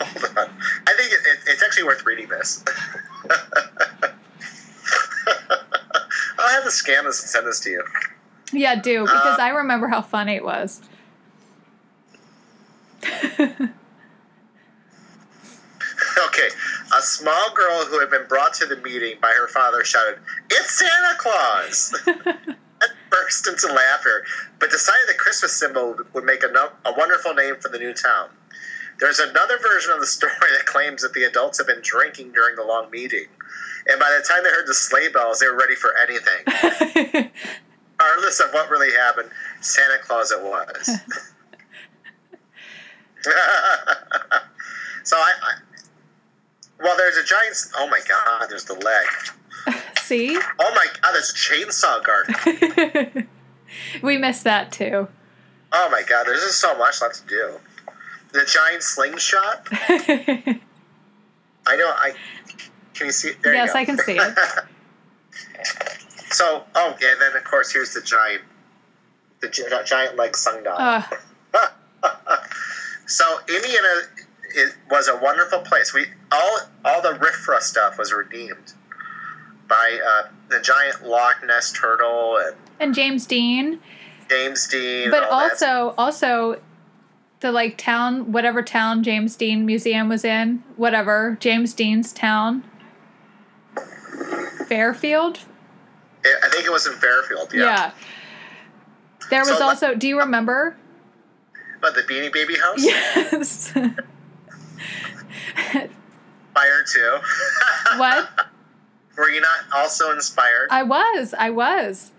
Hold on. I think it, it, it's actually worth reading this. I'll have to scan this and send this to you. yeah, do, because Uh, I remember how funny it was. Okay. A small girl who had been brought to the meeting by her father shouted, It's Santa Claus! and burst into laughter, but decided the Christmas symbol would make a, no- a wonderful name for the new town. There's another version of the story that claims that the adults had been drinking during the long meeting. And by the time they heard the sleigh bells, they were ready for anything. regardless of what really happened, Santa Claus it was. so I, I, well, there's a giant. Oh my god, there's the leg. See? Oh my god, there's a chainsaw garden. we missed that too. Oh my god, there's just so much left to do. The giant slingshot. I know. I can you see it? There you yes. I can see it. so, oh, yeah, and then of course here's the giant, the gi- giant leg sundial. Uh, so Indiana it was a wonderful place. We all all the RFRA stuff was redeemed by uh, the giant Loch Ness turtle and and James Dean. James Dean. But and all that also, also, the like town, whatever town James Dean Museum was in, whatever James Dean's town, Fairfield. I I think it was in Fairfield. Yeah. Yeah. There was So, also. Do you remember? But the Beanie Baby House. Yes. Inspired too. what? Were you not also inspired? I was. I was.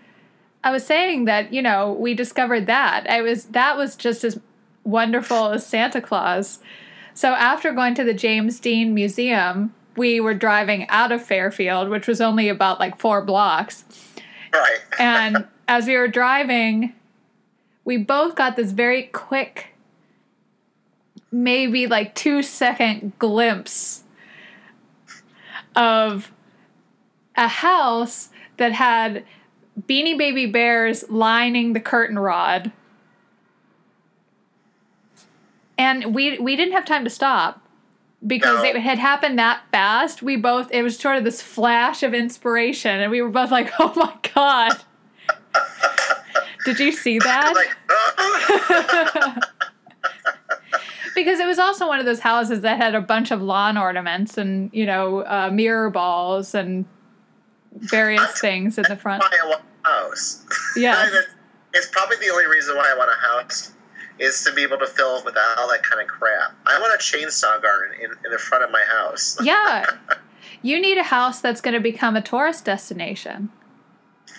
I was saying that you know we discovered that I was that was just as wonderful as Santa Claus. So after going to the James Dean Museum, we were driving out of Fairfield, which was only about like four blocks. right. And as we were driving, we both got this very quick, maybe like two second glimpse of a house that had Beanie Baby Bears lining the curtain rod. And we we didn't have time to stop because No. it had happened that fast. We both it was sort of this flash of inspiration and we were both like, "Oh my god." Did you see that? like, because it was also one of those houses that had a bunch of lawn ornaments and, you know, uh, mirror balls and various things in the front. why I want a house. It- it's probably the only reason why I want a house is to be able to fill it with all that kind of crap. I want a chainsaw garden in, in the front of my house. Yeah. You need a house that's going to become a tourist destination.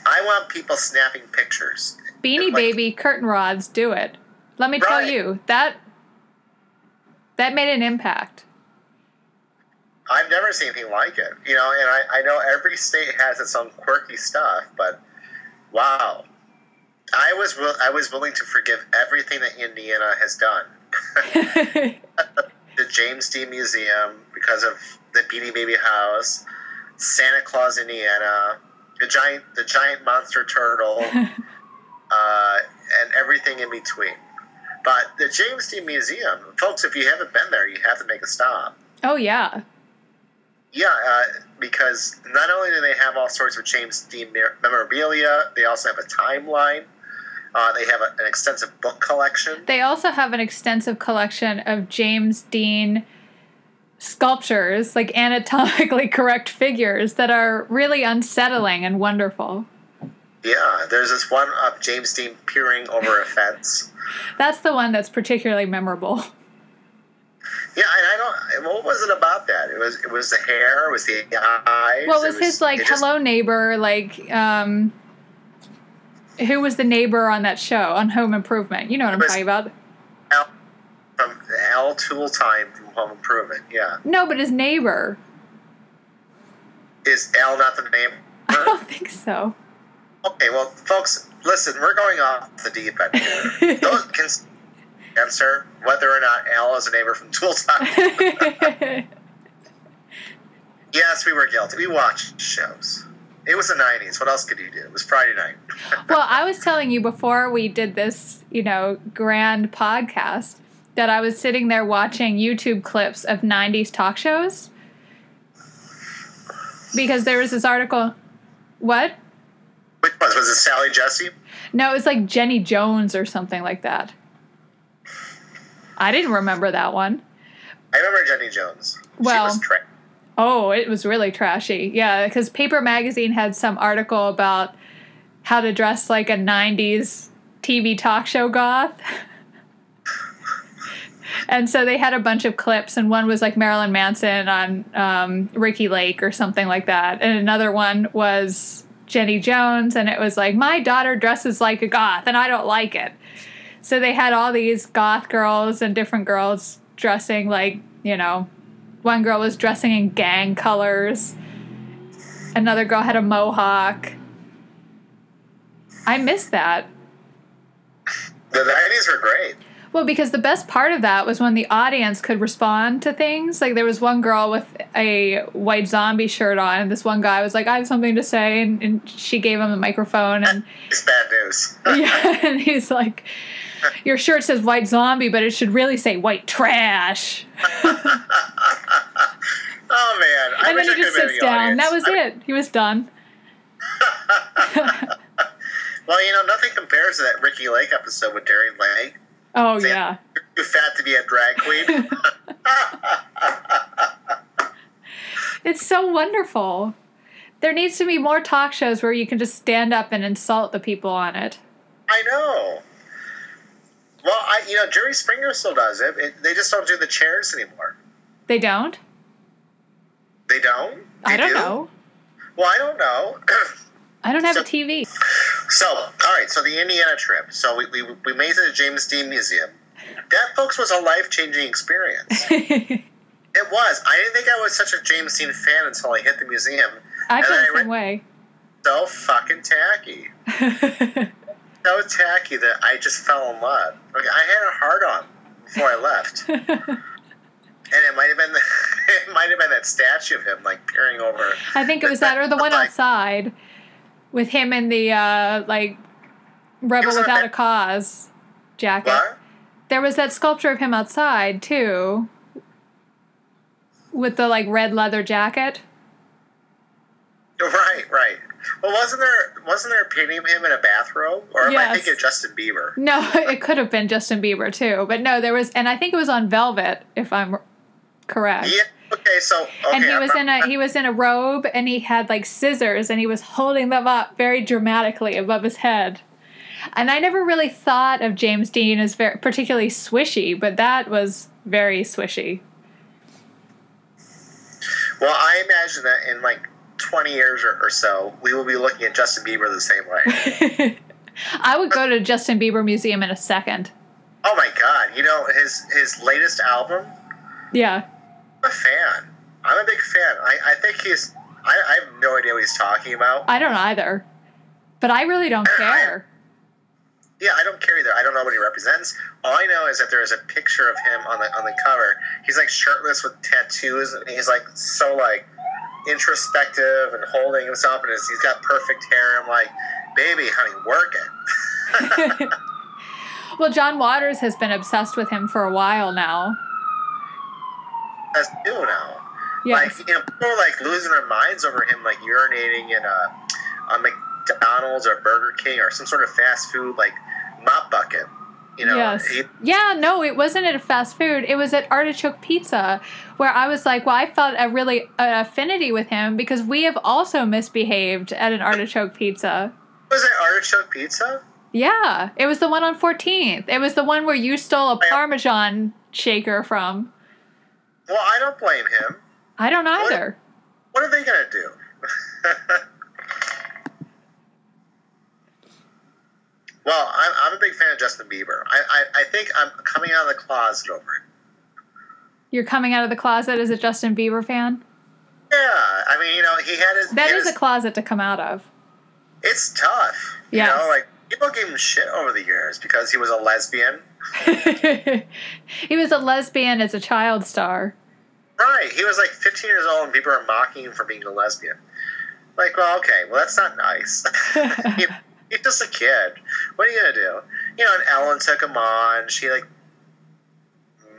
I want people snapping pictures. Beanie Like- Baby curtain rods do it. Let me tell you, that that made an impact. I've never seen anything like it. You know, and I, I know every state has its own quirky stuff, but wow. I was will, I was willing to forgive everything that Indiana has done. the James D. Museum because of the Beanie Baby House, Santa Claus, Indiana, the giant the giant monster turtle, uh, and everything in between. But the James Dean Museum, folks, if you haven't been there, you have to make a stop. oh yeah. Yeah, uh, because not only do they have all sorts of James Dean memorabilia, they also have a timeline. Uh, they have a, an extensive book collection. They also have an extensive collection of James Dean sculptures, like anatomically correct figures that are really unsettling and wonderful. Yeah, there's this one of James Dean peering over a fence. That's the one that's particularly memorable. Yeah, and I don't. What was it about that? It was. It was the hair. It was the eyes. Well, it was his like it just- hello neighbor, like um who was the neighbor on that show on Home Improvement? You know what I'm talking about. Al, from Al Tool Time from Home Improvement. Yeah, No, but his neighbor. is Al not the name? I don't think so. Okay, well, folks, listen. We're going off the deep end here. Those can answer whether or not Al is a neighbor from Tool Time. Yes, we were guilty. We watched shows. It was the '90s. What else could you do? It was Friday night. well, I was telling you before we did this, you know, grand podcast that I was sitting there watching YouTube clips of 90s talk shows because there was this article. What? Which was was it? Sally Jessy? No, it was like Jenny Jones or something like that. I didn't remember that one. I remember Jenny Jones. Well- she was tra- Oh, it was really trashy. Yeah, because Paper Magazine had some article about how to dress like a 90s TV talk show goth. and so they had a bunch of clips, and one was like Marilyn Manson on um, Ricki Lake or something like that. And another one was Jenny Jones, and it was like, my daughter dresses like a goth, and I don't like it. So they had all these goth girls and different girls dressing like, you know, one girl was dressing in gang colors, another girl had a mohawk. I miss that. The 90s were great. Well, because the best part of that was when the audience could respond to things. Like there was one girl with a white zombie shirt on, and this one guy was like, "I have something to say," and, and she gave him the microphone, and It's bad news. yeah, and he's like, "Your shirt says white zombie, but it should really say white trash." Oh man! I and then he just could have been sits down. That was I- it. He was done. Well, you know, nothing compares to that Ricki Lake episode with Darian Lake. Oh Say- yeah. You're too fat to be a drag queen. It's so wonderful. There needs to be more talk shows where you can just stand up and insult the people on it. I know. Well, I you know Jerry Springer still does it. it. They just don't do the chairs anymore. They don't? They don't. I don't do? know. Well, I don't know. I don't have a TV. so, all right. So the Indiana trip. So we we, we made it to the James Dean Museum. That, folks, was a life changing experience. It was. I didn't think I was such a James Dean fan until I hit the museum. I feel the same way. So fucking tacky. So tacky that I just fell in love. Like, I had a hard on before I left. and it might have been the, it might have been that statue of him like peering over. I think it was that or the one outside with him and the uh like Rebel Without a Cause jacket. What? There was that sculpture of him outside too. With the like red leather jacket. Right, right. Well, wasn't there wasn't there a painting of him in a bathrobe, or am I thinking of Justin Bieber? No, it could have been Justin Bieber too, but no, there was, and I think it was on Velvet, if I'm correct. Yeah. Okay, so okay, and he was in a he was in a robe, and he had like scissors, and he was holding them up very dramatically above his head. And I never really thought of James Dean as very particularly swishy, but that was very swishy. Well, I imagine that in like 20 years or, or so, we will be looking at Justin Bieber the same way. I would go to Justin Bieber Museum in a second. oh my God! You know his his latest album. Yeah. I'm a fan. I'm a big fan. I, I think he's. I, I have no idea what he's talking about. I don't either. But I really don't care. Yeah, I don't care either. I don't know what he represents. All I know is that there is a picture of him on the on the cover. He's like shirtless with tattoos, and he's like so like introspective and holding himself, and his, he's got perfect hair. I'm like, baby, honey, work it. Well, John Waters has been obsessed with him for a while now. That's new now. Yes. Like you know, people are like losing their minds over him, like urinating in a, a McDonald's or Burger King or some sort of fast food like mop bucket. You know, yes. he- yeah, no, it wasn't at a fast food. It was at Artichoke Pizza, where I was like, well, I felt a really uh, affinity with him because we have also misbehaved at an Artichoke Pizza. was it artichoke pizza? Yeah, it was the one on 14th. It was the one where you stole a Parmesan shaker from. Well, I don't blame him. I don't either. What are they gonna do? well, I'm, I'm a big fan of Justin Bieber. I, I, I think I'm coming out of the closet over it. You're coming out of the closet as a Justin Bieber fan? Yeah, I mean, you know, he had his. That is a closet to come out of. It's tough. You know, like people gave him shit over the years because he was a lesbian. he was a lesbian as a child star. Right. He was like 15 years old and people are mocking him for being a lesbian. Like, well, okay, well, that's not nice. He- He's just a kid. What are you gonna do? You know, and Ellen took him on. She like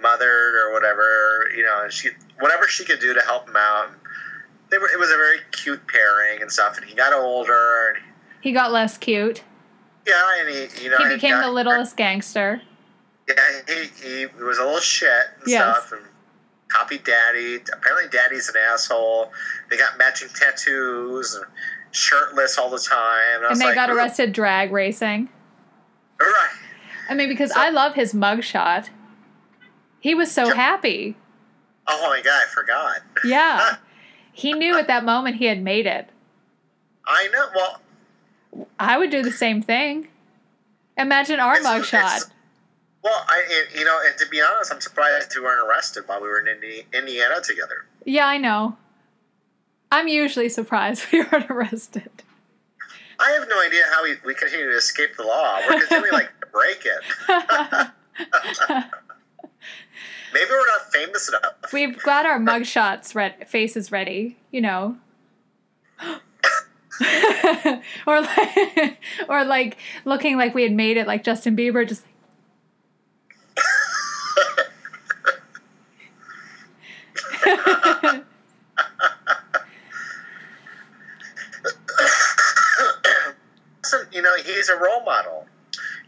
mothered or whatever. You know, and she whatever she could do to help him out. They were, it was a very cute pairing and stuff. And he got older, and He got less cute. yeah, and he you know He became the littlest gangster. Yeah, he, he was a little shit and Yes. stuff, and copied Daddy. Apparently, Daddy's an asshole. They got matching tattoos and shirtless all the time. And, And they like, got arrested drag racing. Right. I mean, because So- I love his mugshot. He was so happy. Oh my god, I forgot. Yeah. he knew at that moment he had made it. I know. Well, I would do the same thing. Imagine our It's- mugshot. it's- well, I you know, and to be honest, I'm surprised you weren't arrested while we were in Indi- Indiana together. Yeah, I know. I'm usually surprised we aren't arrested. I have no idea how we, we continue to escape the law. We're continuing like to break it. Maybe we're not famous enough. We've got our mugshots red faces ready, you know. or like or like looking like we had made it like Justin Bieber just Listen, you know, he's a role model.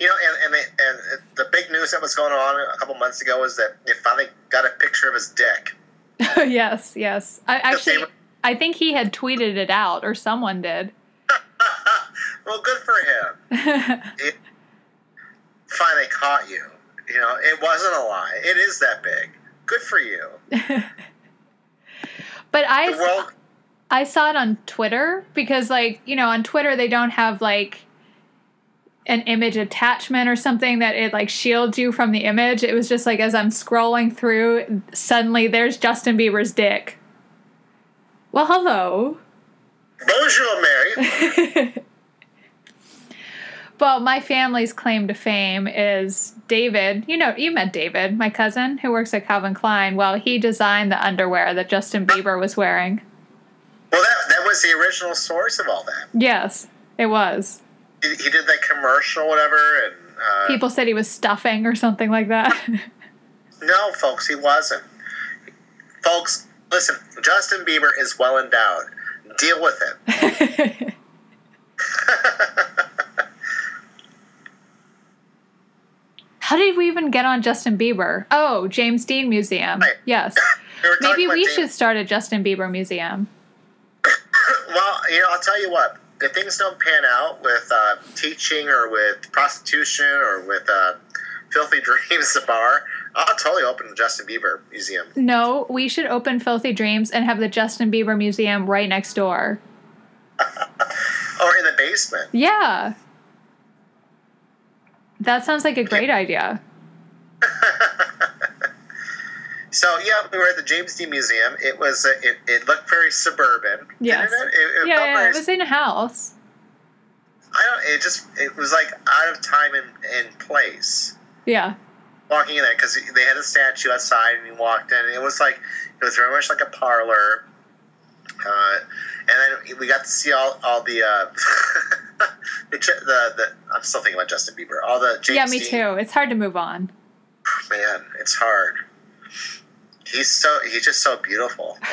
You know, and and the, and the big news that was going on a couple months ago was that they finally got a picture of his dick. yes, yes. I actually were- I think he had tweeted it out or someone did. well, good for him. It finally caught you. You know, it wasn't a lie. It is that big. Good for you. But I world. I saw it on Twitter because, like, you know, on Twitter they don't have like an image attachment or something that it like shields you from the image. It was just like as I'm scrolling through, suddenly there's Justin Bieber's dick. Well, hello. Bonjour, Mary. Well, my family's claim to fame is David. You know, you met David, my cousin, who works at Calvin Klein. Well, he designed the underwear that Justin Bieber was wearing. Well, that that was the original source of all that. Yes, it was. He, he did that commercial, whatever, and uh, People said he was stuffing or something like that. no, folks, he wasn't. Folks, listen, Justin Bieber is well endowed. Deal with it. How did we even get on Justin Bieber? Oh, James Dean Museum. Right. Yes. We Maybe we James- should start a Justin Bieber museum. Well, you know, I'll tell you what. If things don't pan out with uh, teaching or with prostitution or with uh, filthy dreams, the bar, I'll totally open the Justin Bieber museum. No, we should open Filthy Dreams and have the Justin Bieber Museum right next door. Or in the basement. Yeah. That sounds like a great idea. So yeah, we were at the James Dean Museum. It was uh, it, it looked very suburban. Yes. It? It, it Yeah, yeah, very it was in a house. I don't. It just it was like out of time and, and place. Yeah. Walking in there because they had a statue outside, and you walked in, and it was like it was very much like a parlor. Uh, and then we got to see all all the uh, the, the the I'm still thinking about Justin Bieber. All the James yeah, me Dean- too. It's hard to move on. Man, it's hard. He's so he's just so beautiful.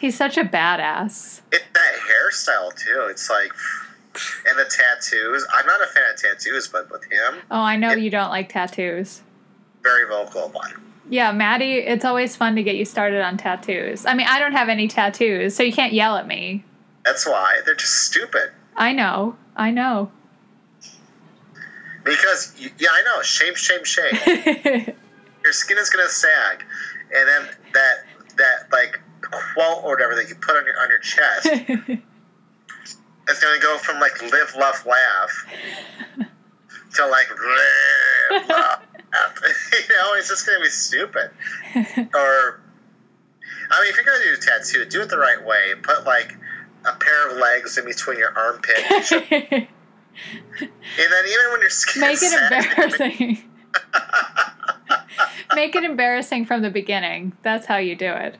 He's such a badass. It, that hairstyle too. It's like, and the tattoos. I'm not a fan of tattoos, but with him, Oh, I know you don't like tattoos. very vocal about it. Yeah, Maddie, it's always fun to get you started on tattoos. I mean, I don't have any tattoos, so you can't yell at me. That's why they're just stupid. I know. I know. Because yeah, I know. Shame, shame, shame. Your skin is gonna sag, and then that that like quote or whatever that you put on your on your chest it's gonna go from like live, love, laugh to like live, love. you know, it's just gonna be stupid. Or, I mean, if you're gonna do a tattoo, do it the right way. Put like a pair of legs in between your armpit, and then even when your skin Make it embarrassing. Make it embarrassing from the beginning. That's how you do it.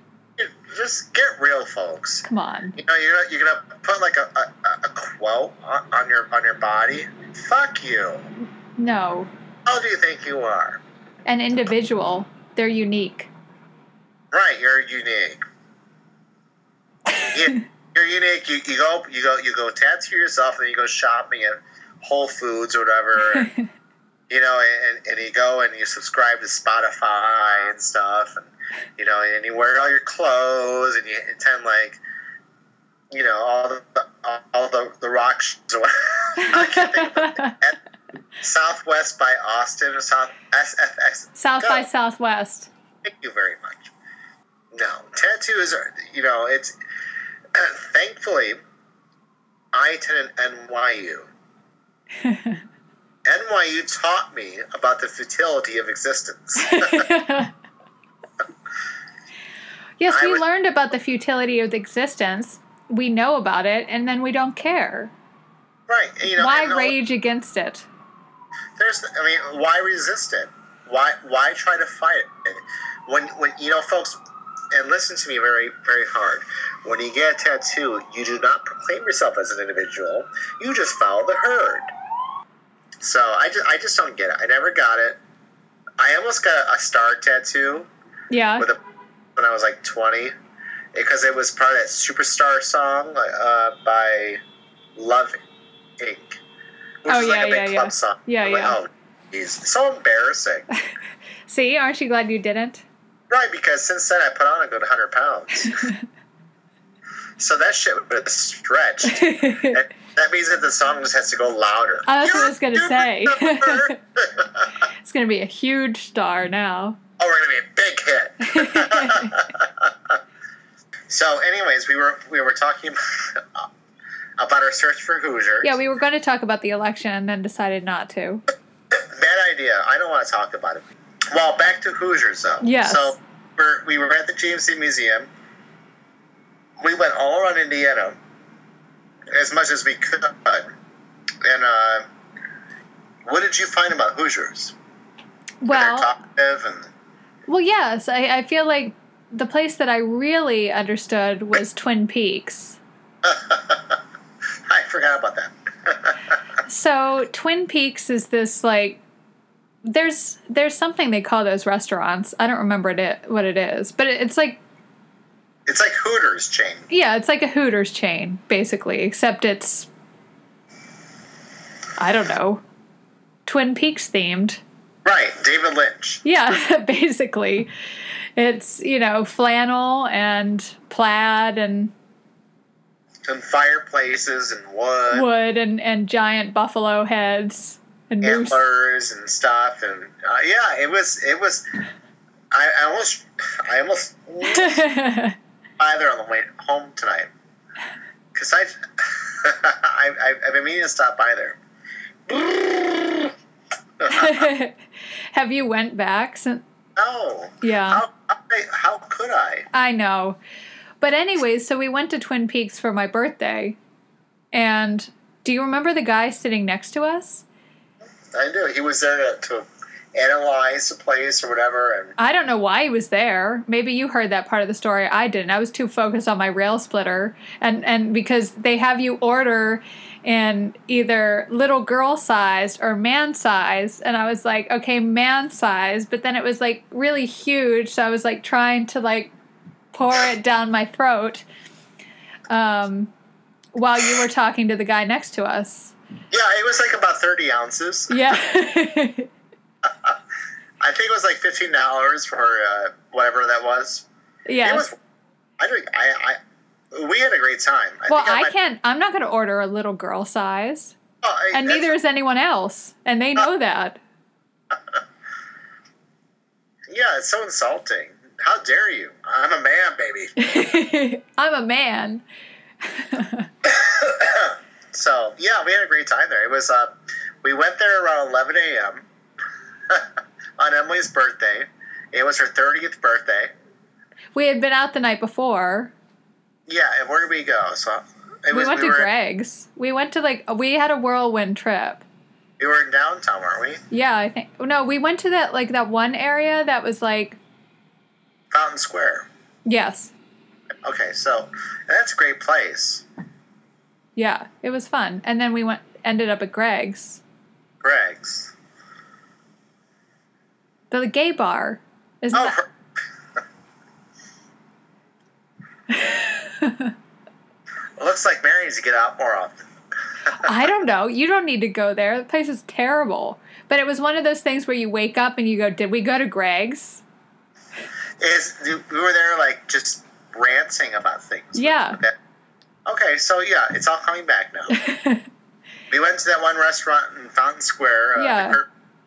just get real, folks. Come on. You know, you're gonna, you're gonna put like a, a, a quote on, on your on your body. Fuck you. No. How do you think you are? An individual. They're unique. Right, you're unique. You, you're unique. You, you go you go you go tattoo yourself, and then you go shopping at Whole Foods or whatever. And, you know, and, and you go and you subscribe to Spotify and stuff, and you know, and you wear all your clothes, and you attend like, you know, all the all the the rock shows. or whatever. I can't think of it. At Southwest by Austin or South SFX. South Go. by Southwest. Thank you very much. No, tattoos are, you know, it's Thankfully, I attended NYU. NYU taught me about the futility of existence. yes, I we learned about the futility of existence. We know about it, and then we don't care. right. and, You know, Why no- rage against it? There's, I mean, why resist it? Why, why try to fight it? When, when you know, folks, and listen to me very, very hard. When you get a tattoo, you do not proclaim yourself as an individual. You just follow the herd. So I just, I just don't get it. I never got it. I almost got a star tattoo Yeah. with a when I was like 20 because it was part of that superstar song uh, by Love Inc. Which Oh, is like a big yeah, club yeah. song. Yeah, I'm like, yeah. oh, geez. So embarrassing. See, aren't you glad you didn't? Right, because since then I put on a good 100 pounds. so that shit would have stretched. That means that the song just has to go louder. Oh, that's what I was gonna say. it's going to be a huge star now. oh, we're gonna be a big hit. so, anyways, we were we were talking about our search for Hoosiers. Yeah, we were going to talk about the election and then decided not to. Bad idea. I don't want to talk about it. Well, back to Hoosiers though. Yes. So we're, we were at the GMC Museum. We went all around Indiana as much as we could. And uh, what did you find about Hoosiers? Well, and well, yes, I, I feel like the place that I really understood was Twin Peaks. I forgot about that. So Twin Peaks is this like there's there's something they call those restaurants. I don't remember it what it is, but it's like it's like Hooters chain. yeah, it's like a Hooters chain basically, except it's I don't know, Twin Peaks themed. Right, David Lynch. Yeah, basically. It's, you know, flannel and plaid and And fireplaces and wood, wood and, and giant buffalo heads and antlers and stuff. And uh, yeah, it was, it was, I, I almost, I almost either on the way home tonight because I, I, I've been meaning to stop by there. Have you went back since? No, Yeah, how, how, how could I? I know. But anyways, so we went to Twin Peaks for my birthday. And do you remember the guy sitting next to us? I knew He was there to, to analyze the place or whatever, and I don't know why he was there. Maybe you heard that part of the story. I didn't. I was too focused on my rail splitter, and and because they have you order in either little girl sized or man sized, and I was like, okay, man sized, but then it was like really huge, so I was like trying to like pour it down my throat, um, while you were talking to the guy next to us. Yeah, it was like about thirty ounces. Yeah. I think it was like fifteen dollars for uh, whatever that was. Yeah. It was. I think I, I we had a great time. I Well, think I might- can't. I'm not going to order a little girl size. Oh, I- and neither is anyone else and they know that Yeah, it's so insulting. How dare you? I'm a man, baby. i'm a man so yeah, we had a great time there. It was. Uh, we went there around 11 a.m. on Emily's birthday. It was her 30th birthday. we had been out the night before Yeah, and where did we go? So it we was. went we to greg's we went to like we had a whirlwind trip We were in downtown, weren't we? yeah i think no we went to that like that one area that was like Fountain Square. yes Okay, so that's a great place. Yeah it was fun and then we went ended up at greg's Greg's. the, gay bar isn't Oh, that her- looks like Mary needs to get out more often. I don't know. You don't need to go there. The place is terrible. But it was one of those things where you wake up and you go, "Did we go to Greg's?" Is we were there like just ranting about things. Yeah. Okay. Okay, so yeah, it's all coming back now. we went to that one restaurant in Fountain Square. Uh, Yeah.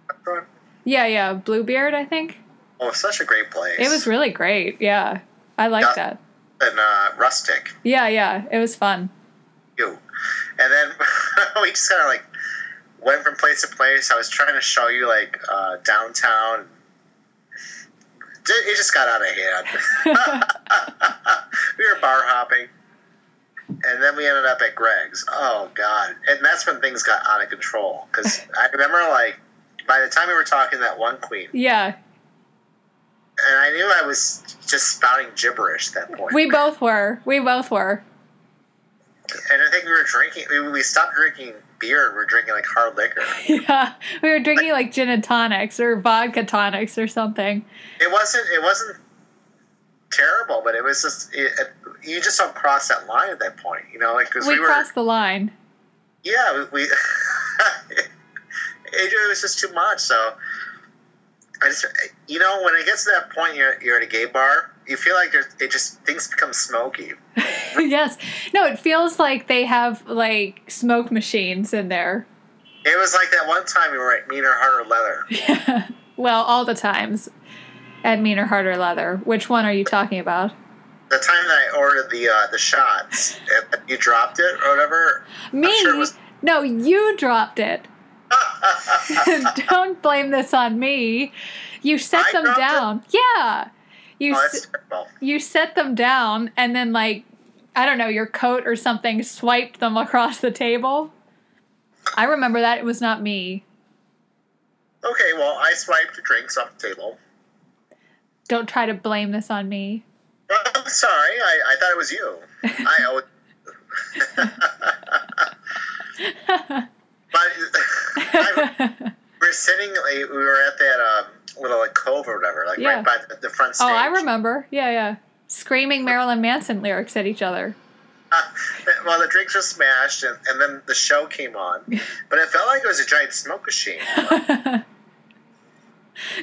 restaurant. yeah, yeah, Bluebeard, I think. Oh, such a great place. It was really great. Yeah. I liked Yeah. that. and uh, rustic. Yeah, yeah. It was fun. You, and then we just kind of like went from place to place. I was trying to show you like uh, downtown. It just got out of hand. we were bar hopping, and then we ended up at Greg's. Oh God! And that's when things got out of control. Because I remember, like, by the time we were talking that one queen, Yeah. and I knew I was just spouting gibberish at that point. We both were. We both were. and I think we were drinking. We, we stopped drinking beer. We were drinking like hard liquor. Yeah. We were drinking like gin and tonics or vodka tonics or something. It wasn't. It wasn't terrible, but it was just. It, it- you just don't cross that line at that point, you know, like because We, we, were. crossed the line. Yeah, we. we it, it was just too much. So I just, you know, when it gets to that point, you're you're at a gay bar. You feel like there's, it just things become smoky. yes. No, it feels like they have like smoke machines in there. It was like that one time we were at Meaner Harder Leather. Yeah. well, all the times at Meaner Harder Leather. Which one are you talking about? The time that I ordered the uh, the shots, and you dropped it or whatever. Me? sure was- No, you dropped it. Don't blame this on me. You set I them dropped it? down. Yeah. You Oh, s- you set them down and then like I don't know, your coat or something swiped them across the table. I remember that it was not me. Okay, well, I swiped the drinks off the table. Don't try to blame this on me. I'm sorry. I, I thought it was you. I owe. but I, we were sitting. We were at that um, little like cove or whatever, like Yeah. right by the, the front stage. oh, I remember. Yeah, yeah. Screaming Marilyn Manson lyrics at each other. well, the drinks were smashed, and, and then the show came on. But it felt like it was a giant smoke machine.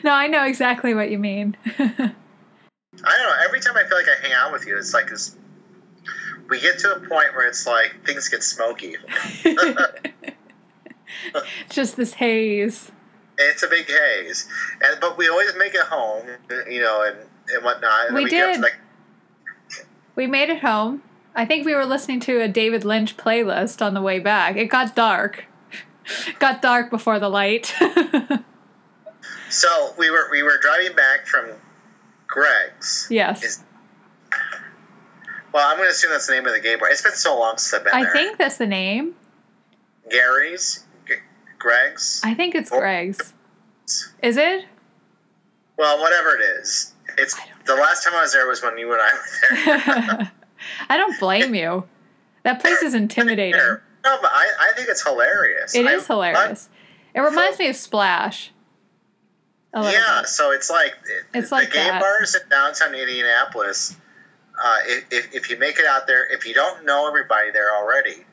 No, I know exactly what you mean. I don't know. Every time I feel like I hang out with you, it's like this. We get to a point where it's like things get smoky. Just this haze. It's a big haze, and but we always make it home, you know, and and whatnot. And We then get up to, did. like, We made it home. I think we were listening to a David Lynch playlist on the way back. It got dark. got dark before the light. So we were we were driving back from Greg's. yes. Is- Well, I'm going to assume that's the name of the gay bar. It's been so long since I've been I there. think that's the name. Gary's, G- Greg's. I think it's Greg's. Is it? Well, whatever it is, it's the last time I was there was when you and I were there. I don't blame you. That place is intimidating. No, but I, I think it's hilarious. It I- is hilarious. It reminds me of Splash. Little yeah, bit. so it's like It's the like gay that. bars in downtown Indianapolis. Uh, if, if, if you make it out there, if you don't know everybody there already,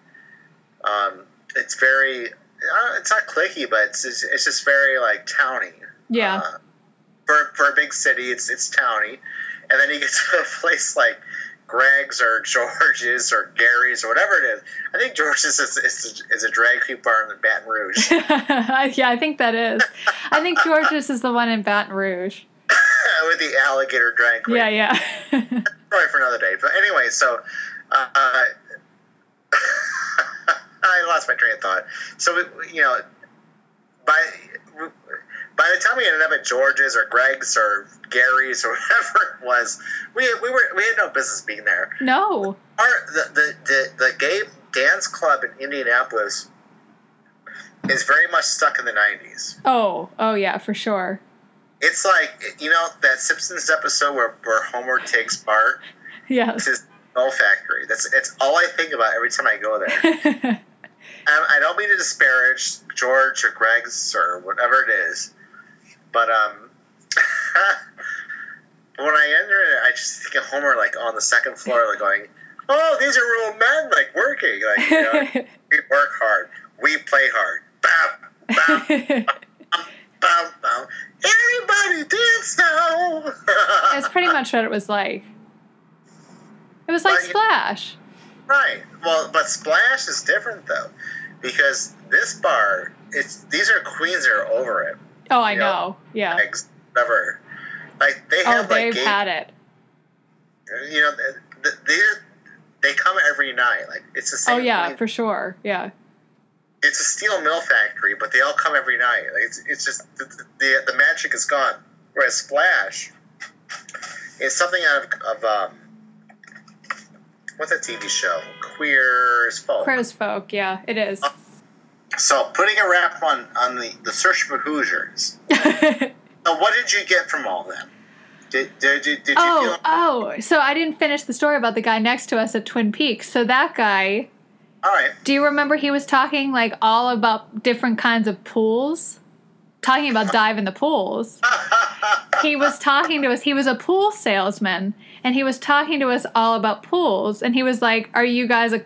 um, it's very. Uh, it's not clicky, but it's just, it's just very like towny. Yeah. Uh, for for a big city, it's it's towny, and then you get to a place like Greg's or George's or Gary's or whatever it is. I think George's is is, is a drag queen bar in Baton Rouge. yeah, I think that is. I think George's is the one in Baton Rouge. with the alligator drag queen. Yeah, yeah. Sorry for another day. But anyway, so uh, I lost my train of thought. So we, you know, by by the time we ended up at George's or Greg's or Gary's or whatever it was, we we were we had no business being there. no. Our the the the, the gay dance club in Indianapolis is very much stuck in the '90s. Oh, oh yeah, for sure. It's like you know that Simpsons episode where, where Homer takes Bart Yes. to Snow Factory. That's it's all I think about every time I go there. I don't mean to disparage George or Greg's or whatever it is, but um, when I enter it, I just think of Homer like on the second floor, like going, "Oh, these are real men, like working. Like you know, we work hard, we play hard. Bam, bam, bam, bam. Everybody dance now." It's pretty much what it was like. It was like you- Splash. Right. Well, but Splash is different though, because this bar, it's these are queens that are over it. Oh, I know, know. Yeah. Eggs, whatever. Like they Oh, have like they've had it. you know, the, the, they come every night. Like it's the same. Oh yeah, thing. for sure. Yeah. it's a steel mill factory, but they all come every night. Like, it's, it's just the, the the magic is gone. Whereas Splash is something out of, of um, what's that TV show? Queer as folk. Queer as folk. Yeah, it is. So putting a wrap on on the the search for Hoosiers. So what did you get from all them? Did did, did, did you oh, feel? oh. So I didn't finish the story about the guy next to us at Twin Peaks. So that guy. All right. Do you remember he was talking like all about different kinds of pools? Talking about dive in the pools. He was talking to us. He was a pool salesman and he was talking to us all about pools and he was like, "Are you guys a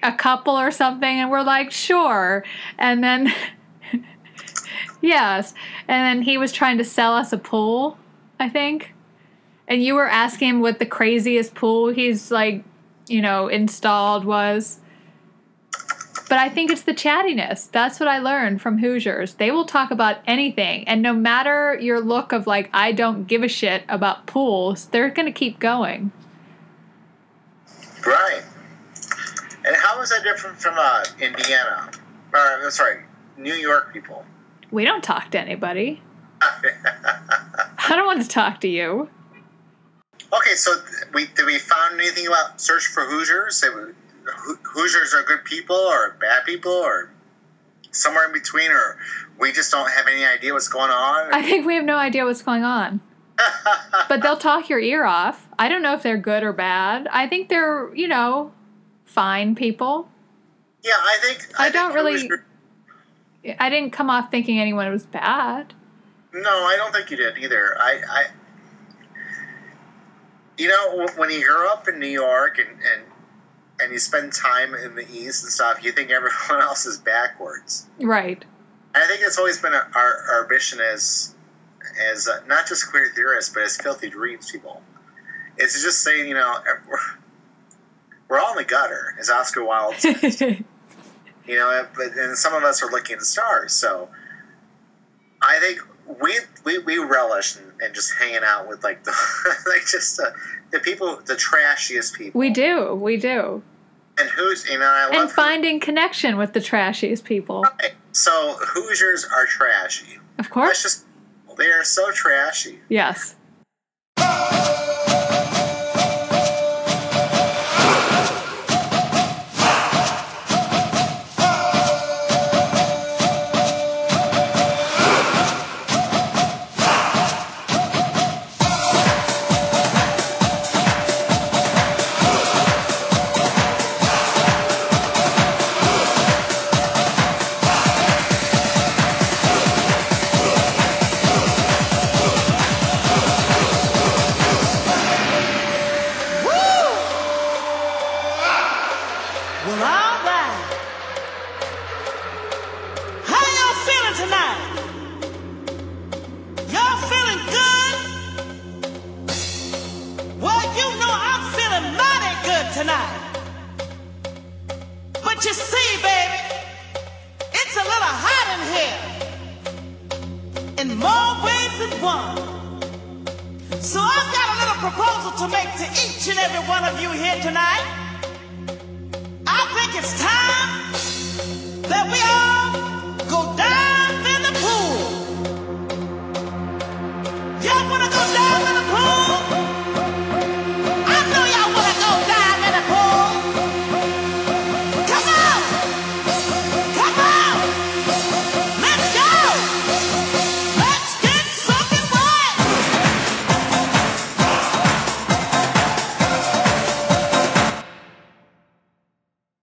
a couple or something?" And we're like, "Sure." And then yes. And then he was trying to sell us a pool, I think. And you were asking him what the craziest pool he's like, you know, installed was. But I think it's the chattiness. That's what I learned from Hoosiers. They will talk about anything. And no matter your look of like, I don't give a shit about pools, they're going to keep going. Right. And how is that different from uh, Indiana? Or uh, sorry, New York people. We don't talk to anybody. I don't want to talk to you. Okay, so we did we found anything about search for Hoosiers? Say we- Ho- Hoosiers are good people or bad people or somewhere in between, or we just don't have any idea what's going on. I think we have no idea what's going on. But they'll talk your ear off. I don't know if they're good or bad. I think they're, you know, fine people. yeah, I think I don't think really- Hoosier- I didn't come off thinking anyone was bad. No, I don't think you did either. I, I you know, when you grow up in New York and and and you spend time in the East and stuff, you think everyone else is backwards. Right. And I think it's always been our, our mission as as uh, not just queer theorists, but as filthy dreams people. Is to just say, you know, we're, we're all in the gutter, as Oscar Wilde says. you know, but and some of us are looking at the stars. So I think we we, we relish in, in just hanging out with like the like just the, the people, the trashiest people. we do. We do. And who's you know I love And finding connection with the trashiest people. Right. So Hoosiers are trashy. Of course. just they are so trashy. Yes.